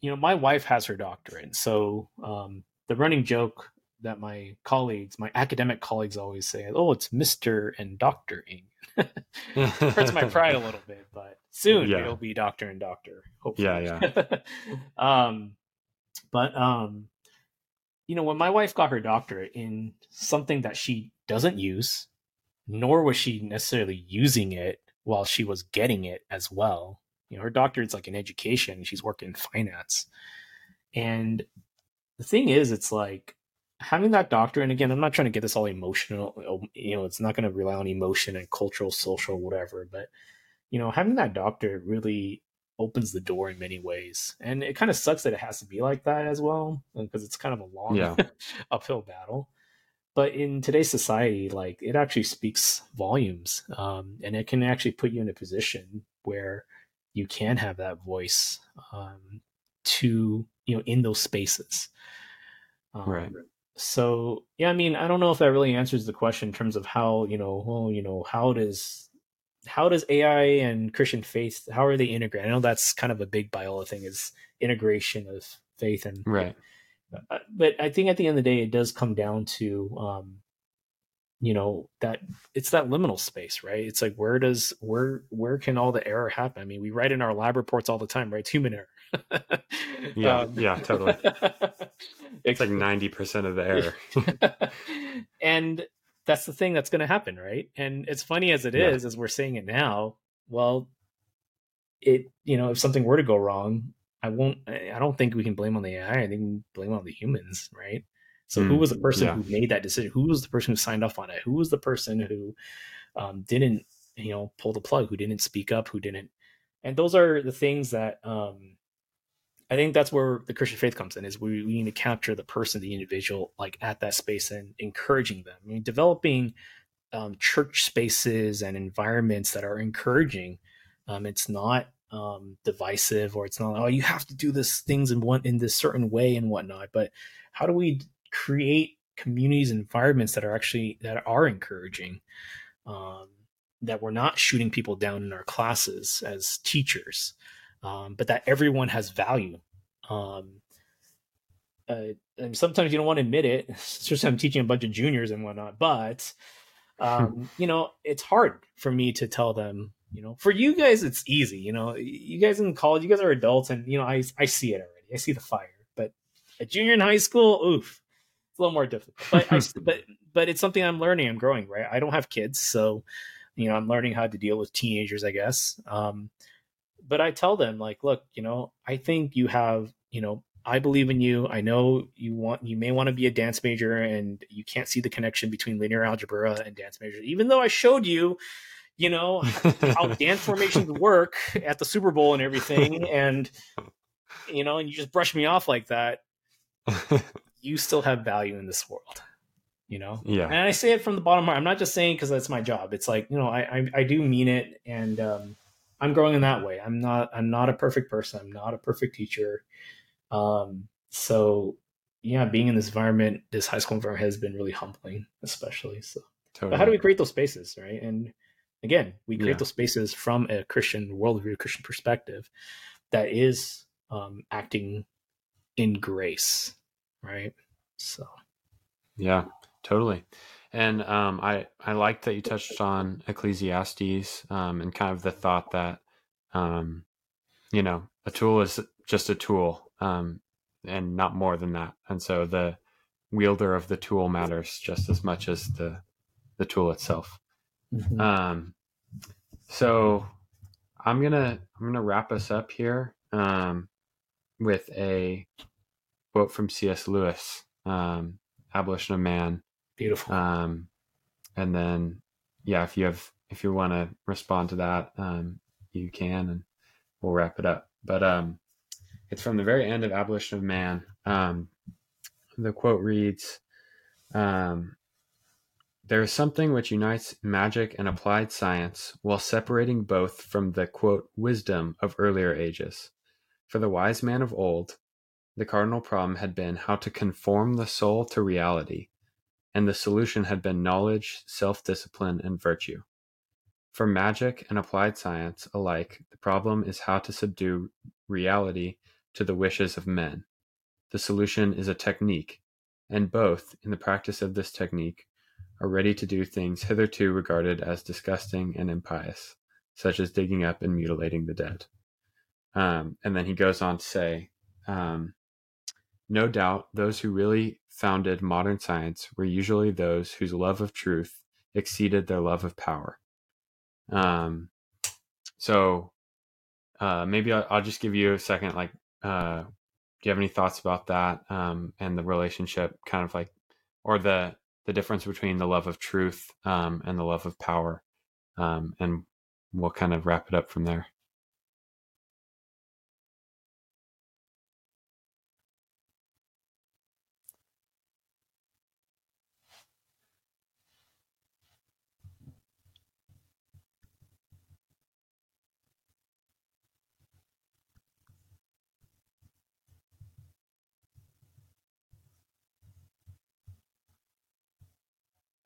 you know my wife has her doctorate, so um, the running joke that my colleagues, my academic colleagues, always say, "Oh, it's Mister and Doctor Ng." Hurts my pride a little bit, but soon yeah. it'll be Doctor and Doctor. Hopefully. Yeah, yeah. um, but um, you know, when my wife got her doctorate in something that she doesn't use, nor was she necessarily using it while she was getting it as well. You know, her doctorate's like in education. She's working in finance. And the thing is, it's like having that doctor, and again, I'm not trying to get this all emotional, oh, you know, it's not going to rely on emotion and cultural, social, whatever, but, you know, having that doctor really opens the door in many ways. And it kind of sucks that it has to be like that as well, because it's kind of a long yeah. uphill battle. But in today's society, like it actually speaks volumes, um, and it can actually put you in a position where you can have that voice um, to you know in those spaces. Um, right. So yeah, I mean, I don't know if that really answers the question in terms of how you know, well, you know, how does how does AI and Christian faith how are they integrated? I know that's kind of a big Biola thing is integration of faith and right. Uh, but I think at the end of the day, it does come down to um, you know that it's that liminal space right? It's like where does where where can all the error happen? I mean we write in our lab reports all the time right? It's human error. Yeah um, yeah totally. It's like 90% of the error. And that's the thing that's going to happen right and as funny as it yeah. is, as we're saying it now well it you know if something were to go wrong i won't i don't think we can blame on the ai i think we blame on the humans right so mm, who was the person yeah. who made that decision? Who was the person who signed off on it? Who was the person who um, didn't, you know, pull the plug? Who didn't speak up? Who didn't? And those are the things that um, I think that's where the Christian faith comes in. Is we, we need to capture the person, the individual, like at that space and encouraging them. I mean, developing um, church spaces and environments that are encouraging. Um, it's not um, divisive or it's not oh you have to do this things in one in this certain way and whatnot. But how do we create communities and environments that are actually that are encouraging um, that we're not shooting people down in our classes as teachers um, but that everyone has value um, uh, and sometimes you don't want to admit it especially i'm teaching a bunch of juniors and whatnot but um, you know it's hard for me to tell them you know for you guys it's easy you know you guys in college you guys are adults and you know i, I see it already i see the fire but a junior in high school oof it's a little more difficult. But I, but but it's something I'm learning. I'm growing. Right. I don't have kids, so you know I'm learning how to deal with teenagers. I guess. Um, but I tell them like, look, you know, I think you have, you know, I believe in you. I know you want you may want to be a dance major and you can't see the connection between linear algebra and dance majors. Even though I showed you, you know, how dance formations work at the Super Bowl and everything and you know, and you just brush me off like that you still have value in this world you know yeah and i say it from the bottom of my i'm not just saying because that's my job it's like you know I, I, I do mean it and um, i'm growing in that way i'm not i'm not a perfect person i'm not a perfect teacher um so yeah being in this environment this high school environment has been really humbling especially so totally. but how do we create those spaces right and again we create yeah. those spaces from a christian worldview christian perspective that is um, acting in grace right? So, yeah, totally. And um, I I like that you touched on Ecclesiastes um, and kind of the thought that um, you know a tool is just a tool um, and not more than that. And so the wielder of the tool matters just as much as the the tool itself. Mm-hmm. Um, so I'm gonna I'm gonna wrap us up here um, with a quote from C.S. Lewis, um, "Abolition of Man." Beautiful. Um, and then, yeah, if you have, if you want to respond to that, um, you can, and we'll wrap it up. But um, it's from the very end of Abolition of Man. Um, the quote reads, um, "There is something which unites magic and applied science, while separating both from the quote wisdom of earlier ages. For the wise man of old." The cardinal problem had been how to conform the soul to reality, and the solution had been knowledge, self discipline, and virtue. For magic and applied science alike, the problem is how to subdue reality to the wishes of men. The solution is a technique, and both, in the practice of this technique, are ready to do things hitherto regarded as disgusting and impious, such as digging up and mutilating the dead. Um, and then he goes on to say, um, no doubt those who really founded modern science were usually those whose love of truth exceeded their love of power. Um, so uh, maybe I'll, I'll, just give you a second. Like, uh, do you have any thoughts about that um, and the relationship, kind of like, or the the difference between the love of truth um, and the love of power, um, and we'll kind of wrap it up from there.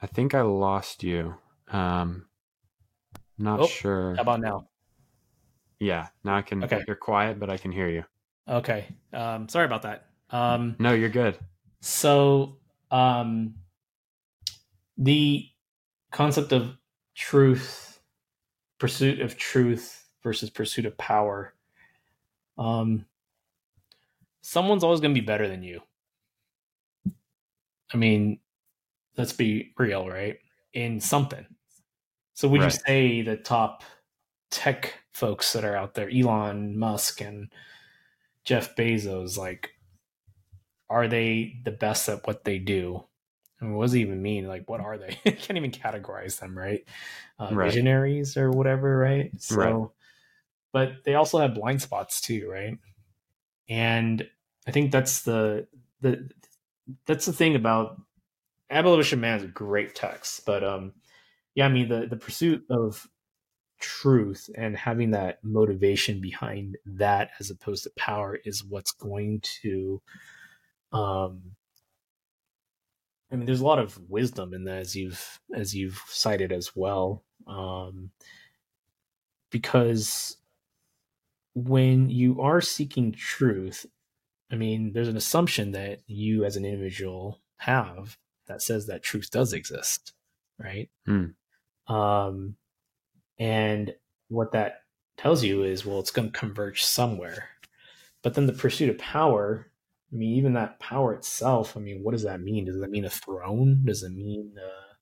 I think I lost you. Um, not oh, sure. How about now? Yeah, now I can. Okay. You're quiet, but I can hear you. Okay. Um, sorry about that. Um, no, you're good. So, um, the concept of truth, pursuit of truth versus pursuit of power. Um, someone's always going to be better than you. I mean, let's be real, right? In something. So would right. you say the top tech folks that are out there, Elon Musk and Jeff Bezos, like, are they the best at what they do? I mean, what does it even mean? Like, what are they? I can't even categorize them, right? Uh, right? Visionaries or whatever, right? So, right. but they also have blind spots too, right? And I think that's the the that's the thing about Abolition Man is a great text, but um, yeah, I mean the the pursuit of truth and having that motivation behind that as opposed to power is what's going to um I mean there's a lot of wisdom in that as you've as you've cited as well um because when you are seeking truth I mean there's an assumption that you as an individual have that says that truth does exist, right? Mm. Um, and what that tells you is, well, it's going to converge somewhere. But then the pursuit of power, I mean, even that power itself, I mean, what does that mean? Does that mean a throne? Does it mean uh,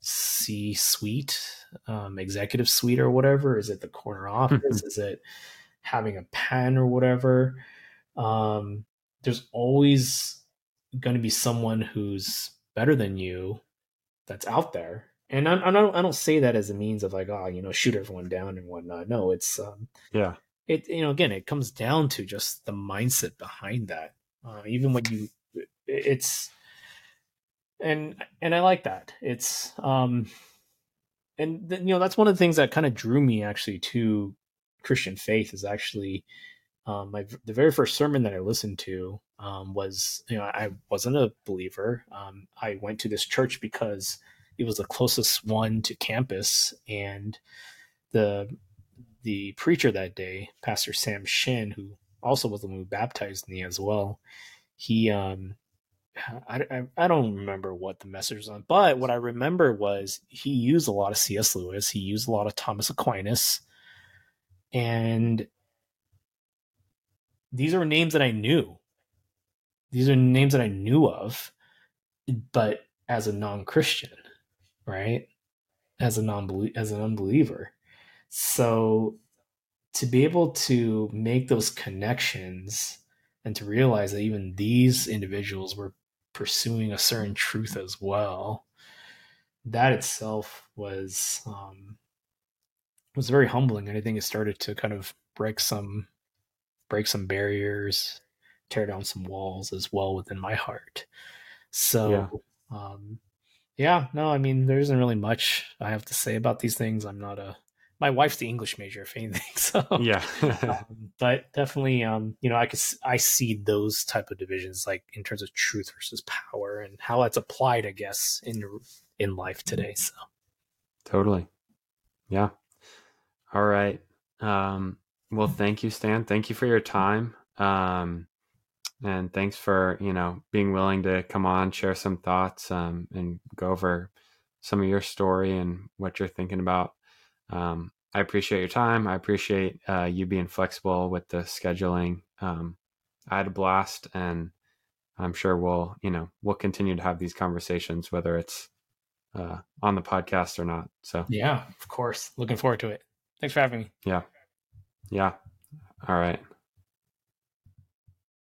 C suite, um, executive suite, or whatever? Is it the corner office? Is it having a pen or whatever? Um, there's always going to be someone who's better than you that's out there. And I, I don't I don't say that as a means of like oh you know shoot everyone down and whatnot. No, it's um, yeah. It you know again it comes down to just the mindset behind that. Uh, even when you it's and and I like that. It's um and you know that's one of the things that kind of drew me actually to Christian faith is actually um, my the very first sermon that I listened to um, was you know I wasn't a believer. Um, I went to this church because it was the closest one to campus, and the the preacher that day, Pastor Sam Shin, who also was the one who baptized me as well. He um I, I, I don't remember what the message was on, but what I remember was he used a lot of C.S. Lewis. He used a lot of Thomas Aquinas, and these are names that I knew. These are names that I knew of, but as a non-Christian, right? As a non as an unbeliever. So to be able to make those connections and to realize that even these individuals were pursuing a certain truth as well, that itself was um, was very humbling, and I think it started to kind of break some break some barriers, tear down some walls as well within my heart. So, yeah. Um, yeah, no, I mean, there isn't really much I have to say about these things. I'm not a, my wife's the English major, if anything. So, yeah, um, but definitely, um, you know, I could, I see those type of divisions, like in terms of truth versus power and how that's applied, I guess, in, in life today. So, totally. Yeah. All right. Um, well, thank you, Stan. Thank you for your time. Um, and thanks for you know being willing to come on, share some thoughts, um, and go over some of your story and what you're thinking about. Um, I appreciate your time. I appreciate uh, you being flexible with the scheduling. Um, I had a blast, and I'm sure we'll you know we'll continue to have these conversations, whether it's uh, on the podcast or not. So yeah, of course, looking forward to it. Thanks for having me. Yeah, yeah. All right.